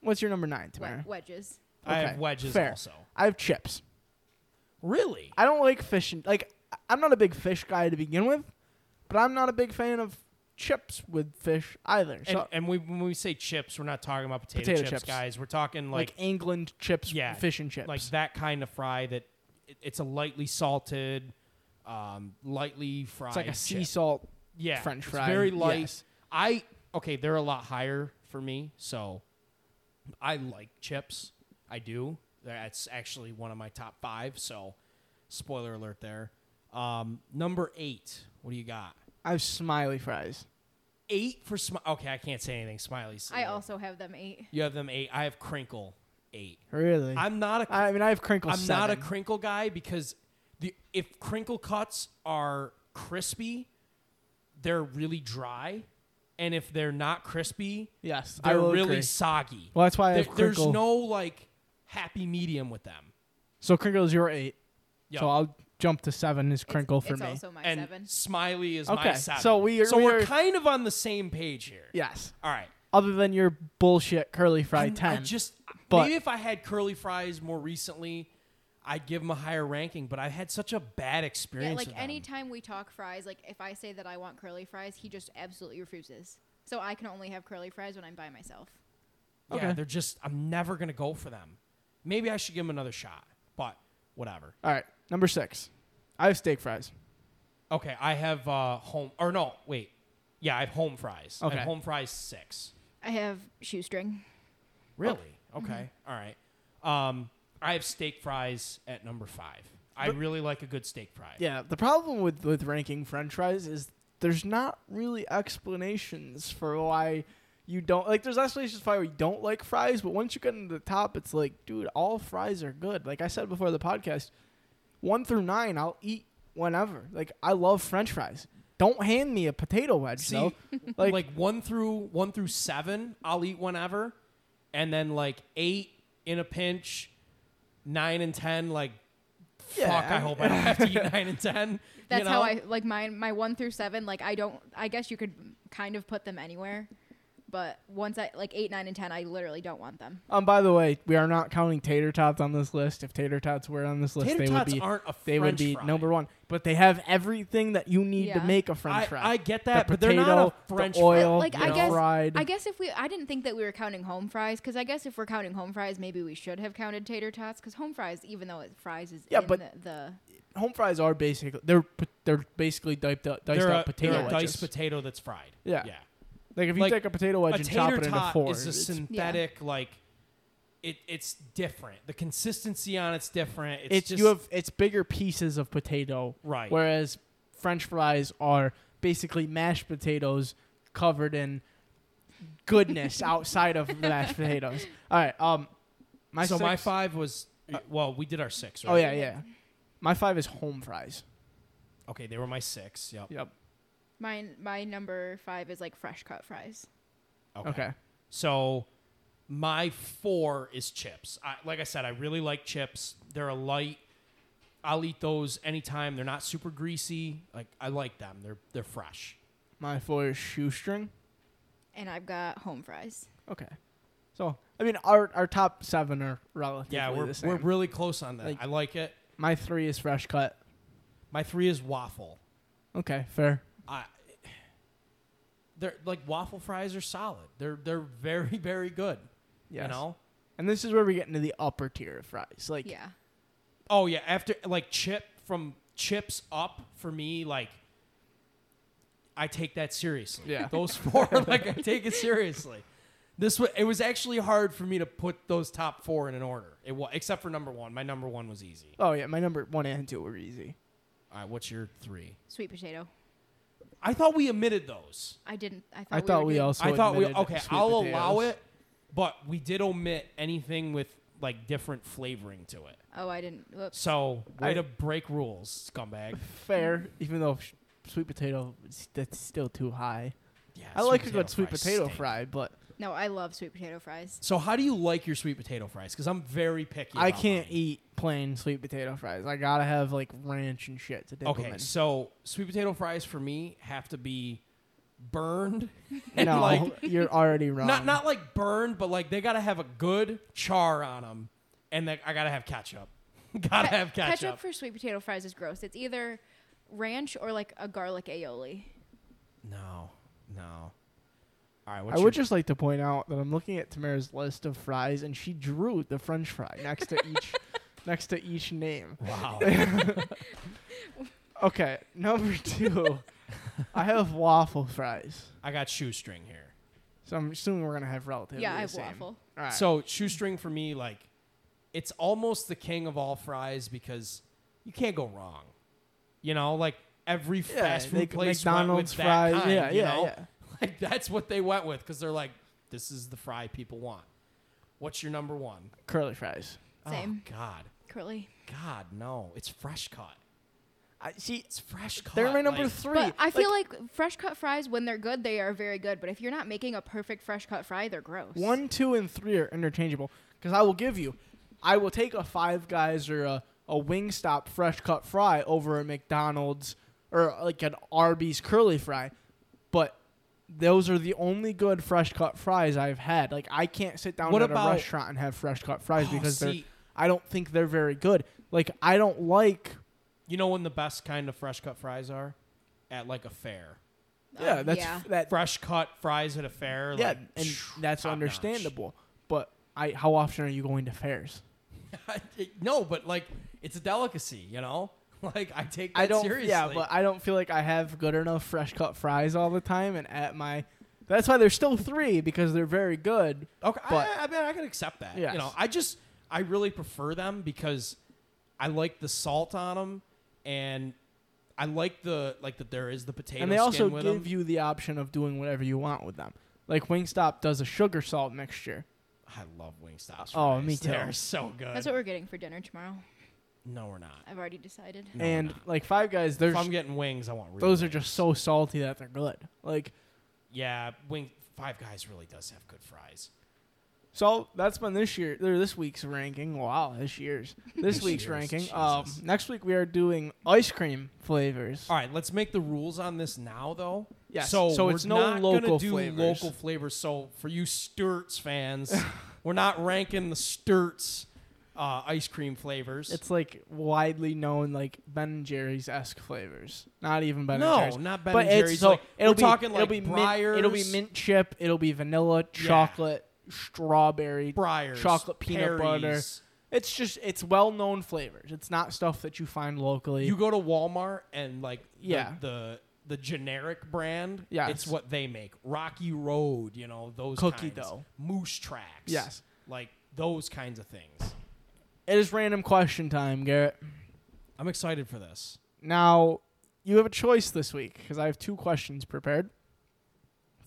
What's your number nine, Wed- Tamara? wedges. I have wedges fair. also. I have chips. Really? I don't like fish. And, like I'm not a big fish guy to begin with, but I'm not a big fan of chips with fish either. So and and we, when we say chips, we're not talking about potato, Potato chips, chips. guys. We're talking like, like England chips, Yeah, fish and chips. like that kind of fry that it, it's a lightly salted, um, lightly fried. it's like a sea chip. salt yeah, French it's fry. very light. Yes. I okay, they're a lot higher for me, so I like chips. I do. That's actually one of my top five. So, spoiler alert there. Um, number eight. What do you got? I have smiley fries. Eight for smiley. Okay, I can't say anything. Smiley's. I also have them eight. You have them eight. I have crinkle eight. Really? I'm not a. I mean, I have crinkle. I'm not a crinkle guy because the if crinkle cuts are crispy, they're really dry, and if they're not crispy, Yes, they're will really agree. soggy. Well, that's why I There- have there's no like happy medium with them. so crinkle is your eight. Yep. So I'll jump to seven. Is crinkle it's, for it's me? also my and seven. smiley is Okay, my seven. so we are- so we we're are- kind of on the same page here. yes. All right. Other than your bullshit curly fry I'm- I ten. just But- maybe if I had curly fries more recently, I'd give them a higher ranking. But I had such a bad experience. Yeah, like with them. anytime we talk fries, like if I say that I want curly fries, he just absolutely refuses. So I can only have curly fries when I'm by myself. Yeah, Okay. they're just. I'm never gonna go for them. Maybe I should give them another shot, but whatever. All right, number six. I have steak fries. Okay, I have uh, home or no, wait, yeah, I have home fries. I Okay. have home fries six. I have shoestring. Really? Okay. All right. Um, I have steak fries at number five. I But- really like a good steak fry. Yeah, the problem with with ranking French fries is there's not really explanations for why you don't like. There's explanations for why you don't like fries, but once you get into the top, it's like, dude, all fries are good. Like I said before the podcast, one through nine, I'll eat whenever. Like I love French fries. Don't hand me a potato wedge See, though. like, Like, one through one through seven, I'll eat whenever, and then like eight in a pinch, nine and ten, like. Yeah, fuck! I I- hope I don't have to eat nine and ten. That's you know? how I like my my one through seven. Like I don't. I guess you could kind of put them anywhere, but once I like eight, nine, and ten, I literally don't want them. um, by the way, we are not counting tater tots on this list. If tater tots were on this list, Tater they tots would be aren't a they would French be fry. number one. But they have everything that you need to Yeah. make a French I, fry. I get the that, but they're not a French the oil, Like, the I guess- fried. I guess if we, I didn't think that we were counting home fries because I guess if we're counting home fries, maybe we should have counted tater tots because home fries, even though it fries is Yeah, in but- the, the home fries are basically they're po- they're basically diced up, diced they're up a, potato they're a wedges. diced potato that's fried. Yeah. yeah. Like if you like, take a potato wedge a and chop it into tot four, is a it's, synthetic like. It, it's different. The consistency on it's different. It's, it's just, you have it's bigger pieces of potato, right. whereas French fries are basically mashed potatoes covered in goodness outside of the mashed potatoes. All right, um, my so my five was uh, well, we did our six. Right? Oh yeah, yeah. My five is home fries. Okay, they were my six. Yep. Yep. Mine my number five is like fresh cut fries. Okay. Okay. So my four is chips. I, like I said, I really like chips. They're a light. I'll eat those anytime. They're not super greasy. Like I like them. They're they're fresh. My four is shoestring. And I've got home fries. Okay. So I mean, our our top seven are relatively Yeah, we're the same. we're really close on that. Like- I like it. My three is fresh cut. My three is waffle. Okay, fair. I they're like waffle fries are solid. They're they're very very good. Yes. You know. And this is where we get into the upper tier of fries. Like, Yeah. Oh yeah, after like chip from chips up for me, like I take that seriously. Yeah. Those four, like I take it seriously. This was it was actually hard for me to put those top four in an order. It was except for number one. My number one was easy. Oh yeah, my number one and two were easy. All right, what's your three? Sweet potato. I thought we omitted those. I didn't. I thought I we thought we also. I thought we okay. I'll allow it, but we did omit anything with like different flavoring to it. Oh, I didn't. Whoops. So way I- to break rules, scumbag. Fair, even though sh- sweet potato that's still too high. Yeah, I like a good sweet potato stink. fry, but No, I love sweet potato fries. So how do you like your sweet potato fries? Because I'm very picky. I about can't mine. eat plain sweet potato fries. I gotta have like ranch and shit to dip 'em Okay, in. so sweet potato fries for me have to be burned. and no, like you're already wrong. not not like burned, but like they gotta have a good char on them, and they, I gotta have ketchup. gotta Ke- have ketchup. ketchup. for sweet potato fries is gross. It's either ranch or like a garlic aioli. no, no. All right, I would just like to point out that I'm looking at Tamara's list of fries, and she drew the French fry next to each next to each name. wow. Okay, number two, I have waffle fries. I got shoestring here. So I'm assuming we're gonna have relatively yeah, I the have same. waffle. All right. So shoestring for me, like, it's almost the king of all fries because you can't go wrong. You know, like every yeah, fast food they- place McDonald's went with fries. that kind, yeah, you yeah, know? yeah. Like that's what they went with because they're like, this is the fry people want. What's your number one? Curly fries. Oh, Same. Oh, God, Curly. God, no! It's fresh cut. I see. It's fresh cut. They're my number like- three. But I feel like, fresh cut fries, when they're good, they are very good. But if you're not making a perfect fresh cut fry, they're gross. One, two, and three are interchangeable. Because I will give you, I will take a Five Guys or a, a Wingstop fresh cut fry over a McDonald's or like an Arby's curly fry. But those are the only good fresh cut fries I've had. Like I can't sit down What at about- a restaurant and have fresh cut fries Oh, because they're see, I don't think they're very good. Like I don't like you know when the best kind of fresh cut fries are at like a fair. yeah, Um, that's yeah. that Fresh cut fries at a fair. yeah, like, and phew, that's top-notch. understandable. But I how often are you going to fairs? no, but like it's a delicacy, you know. Like I take that I don't. seriously. Yeah, but I don't feel like I have good enough fresh cut fries all the time, and at my. That's why there's still three because they're very good. okay, but- I, I mean I can accept that. Yes. You know, I just I really prefer them because I like the salt on them, and I like the like that there is the potato. and they also skin with give 'em. you the option of doing whatever you want with them. Like Wingstop does a sugar salt mixture. I love Wingstop. Oh, fries. me too. They're so good. That's what we're getting for dinner tomorrow. No, we're not. I've already decided. No, we're and not. like Five Guys, there's if I'm getting wings, I want real those are just so salty that they're good. Like Yeah, wing Five Guys really does have good fries. so, that's been this year or this week's ranking. Wow, this year's this This week's year's, ranking. Um, next week we are doing ice cream flavors. All right, let's make the rules on this now, though. Yes, So, so we're it's no not local gonna do flavors. local flavors. So for you Sturts fans, we're not ranking the Sturts uh, ice cream flavors. It's like widely known like Ben and Jerry's esque flavors. Not even Ben no, and Jerry's. not Ben but and it's Jerry's. so like, it'll we're be talking it'll like be Breyers, mint, it'll be mint chip, it'll be vanilla, Yeah. chocolate, strawberry. Breyers, chocolate peanut butter. It's just it's well known flavors. It's not stuff that you find locally. You go to Walmart and like the, Yeah. the the generic brand. Yes. it's what they make. Rocky Road, you know those Cookie kinds. dough. Moose Tracks. Yes. like those kinds of things. It is random question time, Garrhett. I'm excited for this. Now you have a choice this week because I have two questions prepared.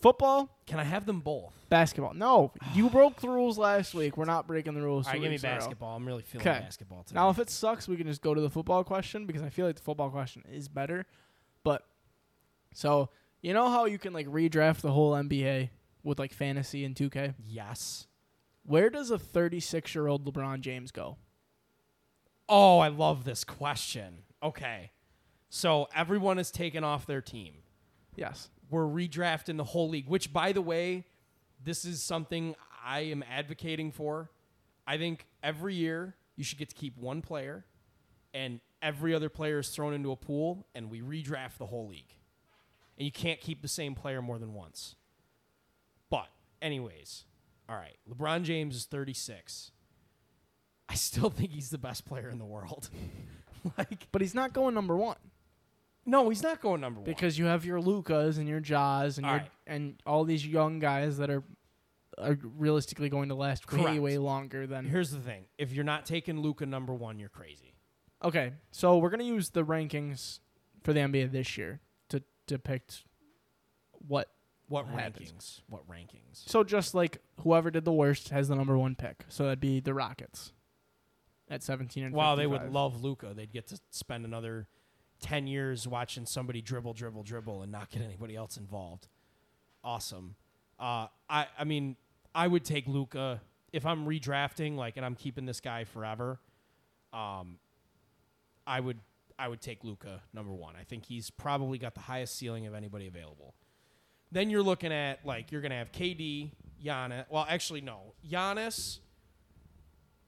Football, Can I have them both? basketball. No, you broke the rules last week. We're not breaking the rules. All right, two give me weeks in a row. basketball. I'm really feeling 'Kay. basketball today. Now, if it sucks, we can just go to the football question because I feel like the football question is better. But so you know how you can like redraft the whole NBA with like fantasy and 2K. yes. Where does a 36 year old LeBron James go? Oh, I love this question. Okay. So everyone has taken off their team. Yes. We're redrafting the whole league, which, by the way, this is something I am advocating for. I think every year you should get to keep one player, and every other player is thrown into a pool, and we redraft the whole league. And you can't keep the same player more than once. But, anyways, all right. LeBron James is 36. I still think he's the best player in the world. like, But he's not going number one no, he's not going number one. because you have your Lukas and your Jas and All your right. and all these young guys that are are realistically going to last way Correct. way longer than. Here's the thing: if you're not taking Luka number one, you're crazy. Okay, so we're gonna use the rankings for the NBA this year to depict what. What happens? rankings? What rankings? So just like whoever did the worst has the number one pick. So that'd be the Rockets at 17 and. Wow, they would love Luka. They'd get to spend another ten years watching somebody dribble, dribble, dribble, and not get anybody else involved. Awesome. Uh, I I mean, I would take Luka if I'm redrafting, like, and I'm keeping this guy forever. Um, I would I would take Luka number one. I think he's probably got the highest ceiling of anybody available. Then you're looking at like you're gonna have KD, Giannis. Well, actually no, Giannis,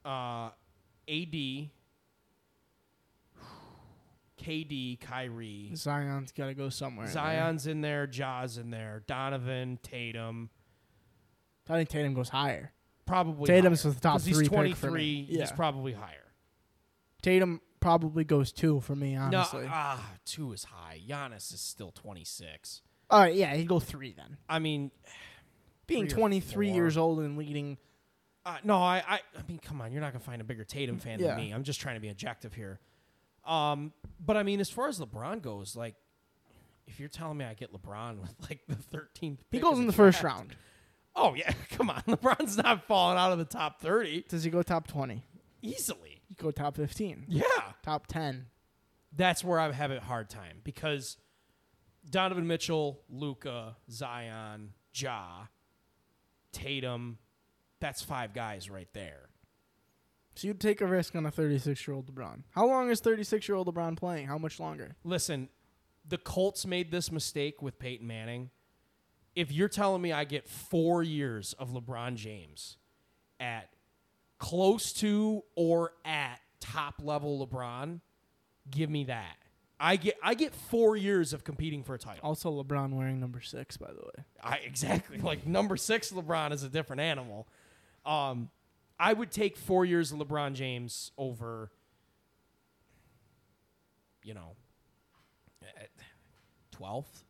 uh, AD, KD, Kyrie, Zion's got to go somewhere. Zion's in there, Ja's in there, Donovan, Tatum, I think Tatum goes higher. probably Tatum's higher. the top he's three pick 23. for me. He's probably higher. Tatum probably goes two for me, honestly. No, ah, two is high. Giannis is still 26. All right, yeah, he'd go three then. I mean, Being 23 four. years old and leading. Uh, no, I, I, I mean, come on, you're not gonna find a bigger Tatum fan Yeah. than me. I'm just trying to be objective here. Um, but I mean, as far as LeBron goes, like, if you're telling me I get LeBron with like the 13th, He goes in the first round. Oh yeah, come on, LeBron's not falling out of the top 30 Does he go top 20? easily. He go top 15. Yeah, Top 10. that's where I have a hard time because Donovan Mitchell, Luka, Zion, Ja, Tatum, that's five guys right there. So you'd take a risk on a 36 year old LeBron. How long is 36 year old LeBron playing? How much longer? Listen, the Colts made this mistake with Peyton Manning. If you're telling me I get four years of LeBron James at close to or at top level LeBron, give me that. I get I get four years of competing for a title. Also, LeBron wearing number six, by the way. I exactly like number six LeBron is a different animal. Um, I would take four years of LeBron James over, you know, twelfth,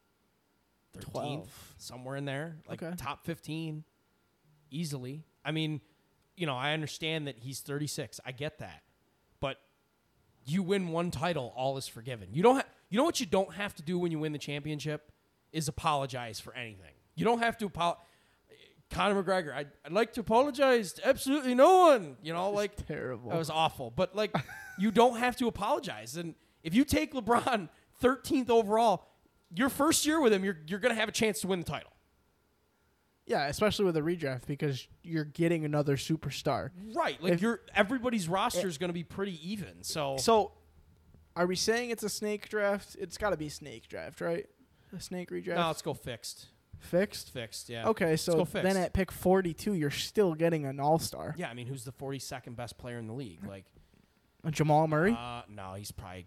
thirteenth, 12. somewhere in there, like Okay. top fifteen, easily. I mean, you know, I understand that he's thirty six. I get that, but you win one title, all is forgiven. You don't. Ha- you know what you don't have to do when you win the championship is apologize for anything. You don't have to apologize. Conor McGregor, I'd, I'd like to apologize to absolutely no one. You know, like Terrible. that was awful. But like, you don't have to apologize. And if you take LeBron 13th overall, your first year with him, you're you're gonna have a chance to win the title. yeah, especially with a redraft because you're getting another superstar. Right. Like If- your everybody's roster eh. is gonna be pretty even. So, So, are we saying it's a snake draft? It's got to be snake draft, right? A snake redraft? No, let's go fixed. Fixed? Fixed. Yeah. Okay, so fixed. then at pick 42, you're still getting an all star. Yeah. I mean, who's the 42nd best player in the league? Like, Jamal Murray? uh, no, he's probably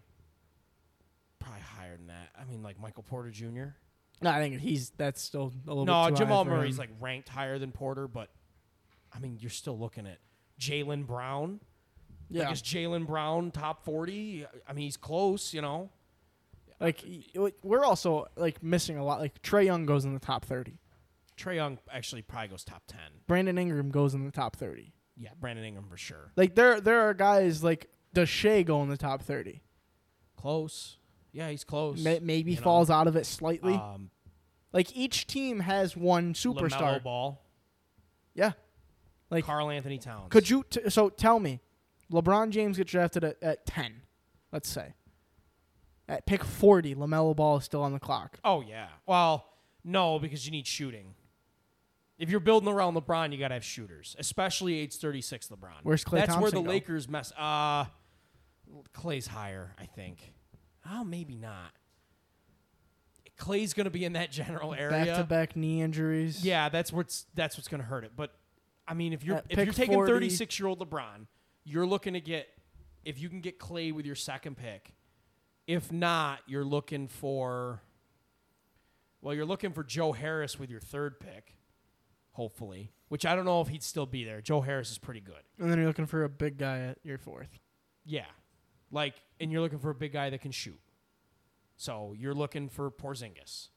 probably higher than that. I mean, like Michael Porter Jr. no, I think he's that's still a little No, bit Jamal Murray's him. like ranked higher than Porter, but I mean, you're still looking at Jaylen Brown. yeah. Like, is Jaylen Brown top 40? I mean, he's close, you know. Like we're also like missing a lot. Like Trae Young goes in the top 30. Trae Young actually probably goes top 10. Brandon Ingram goes in the top 30. Yeah, Brandon Ingram for sure. Like there there are guys like does Shea go in the top 30? Close. Yeah, he's close. May, maybe you know. falls out of it slightly. Um, like each team has one superstar. LaMelo Ball, Yeah. Like Karl-Anthony Towns. could you t- so tell me LeBron James gets drafted at, at 10, let's say. At pick 40, LaMelo Ball is still on the clock. Oh yeah. Well, no, because you need shooting. If you're building around LeBron, you got to have shooters, especially age 36 LeBron. Where's Klay That's where the go? Lakers mess. Uh, Klay's higher, I think. Oh, maybe not. Klay's going to be in that general area. Back to back knee injuries. Yeah, that's what's that's what's going to hurt it. But I mean, if you're At if you're taking 36 year old LeBron, you're looking to get if you can get Clay with your second pick. If not, you're looking for well, you're looking for Joe Harris with your third pick, hopefully. Which I don't know if he'd still be there. Joe Harris is pretty good. And then you're looking for a big guy at your fourth. Yeah, like, and you're looking for a big guy that can shoot. So you're looking for Porzingis.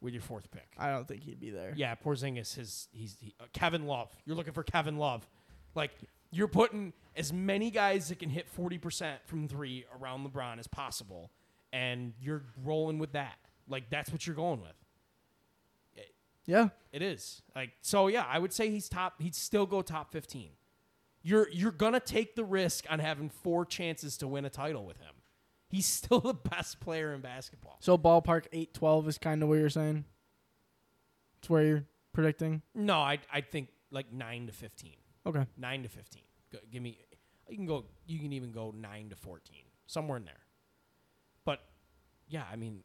with your fourth pick. I don't think he'd be there. Yeah, Porzingis is he's he, uh, Kevin Love. You're looking for Kevin Love. Like you're putting as many guys that can hit 40% from 3 around LeBron as possible and you're rolling with that. Like that's what you're going with. Yeah. It is. Like so yeah, I would say he's top he'd still go top 15. You're you're going to take the risk on having four chances to win a title with him. He's still the best player in basketball. So ballpark eight twelve is kind of what you're saying. It's where you're predicting. No, I I think like 9 to 15. Okay. 9 to 15. Go, give me you can go you can even go 9 to 14. Somewhere in there. But yeah, I mean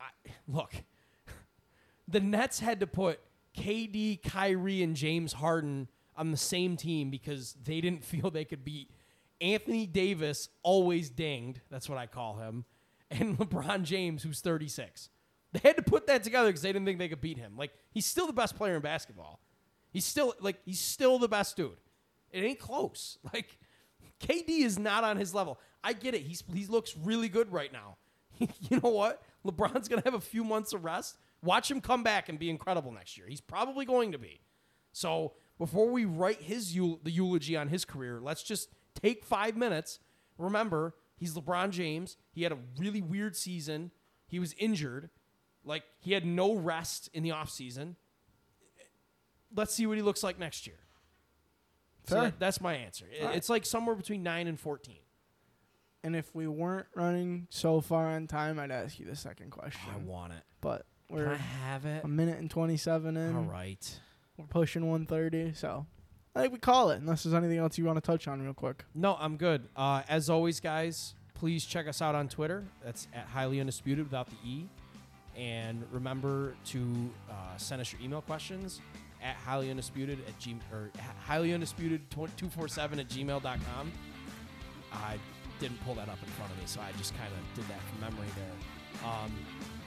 I look. the Nets had to put KD, Kyrie and James Harden on the same team because they didn't feel they could beat Anthony Davis, always dinged, that's what I call him, and LeBron James who's 36. They had to put that together because they didn't think they could beat him. Like he's still the best player in basketball. He's still like he's still the best dude. It ain't close. Like KD is not on his level. I get it. He's he looks really good right now. you know what? LeBron's gonna have a few months of rest. Watch him come back and be incredible next year. He's probably going to be. So before we write his the eulogy on his career, let's just take five minutes. Remember, he's LeBron James. He had a really weird season. He was injured. Like he had no rest in the offseason. Let's see what he looks like next year. So Fair. that- that's my answer. It- All right. It's like somewhere between nine and fourteen. And if we weren't running so far on time, I'd ask you the second question. I want it. But we're I have it? a minute and twenty seven in. All right. We're pushing one thirty, so I think we call it. Unless there's anything else you want to touch on real quick. No, I'm good. Uh, as always, guys, please check us out on Twitter. That's at highly undisputed without the E. And remember to uh, send us your email questions at highly undisputed at g or highly undisputed two four seven at gmail.com. I didn't pull that up in front of me, so I just kind of did that from memory there. Um,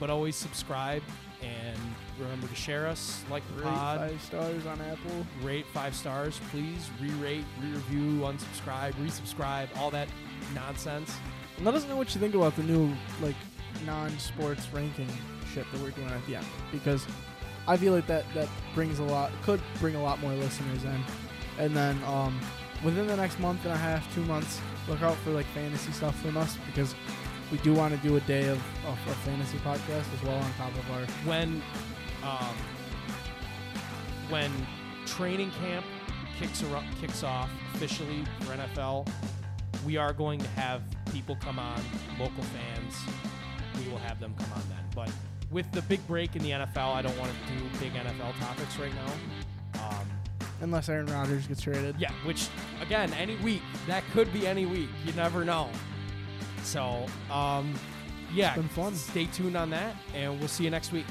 but always subscribe and remember to share us, like the Rate pod five stars on Apple. rate five stars, please. Re-rate, re-review, unsubscribe, resubscribe, all that nonsense. And let us know what you think about the new like non-sports ranking shit that we're doing at the end because I feel like that that brings a lot could bring a lot more listeners in. And then um, within the next month and a half, two months, look out for like fantasy stuff from us because we do want to do a day of, of a fantasy podcast as well on top of our When, um, when training camp kicks ar- kicks off officially for NFL, we are going to have people come on, local fans. We will have them come on then. But with the big break in the NFL, I don't want to do big NFL topics right now. Um, unless Aaron Rodgers gets traded. Yeah, which again, any week that could be any week. You never know. So, um, yeah, It's been fun. Stay tuned on that, and we'll see you next week.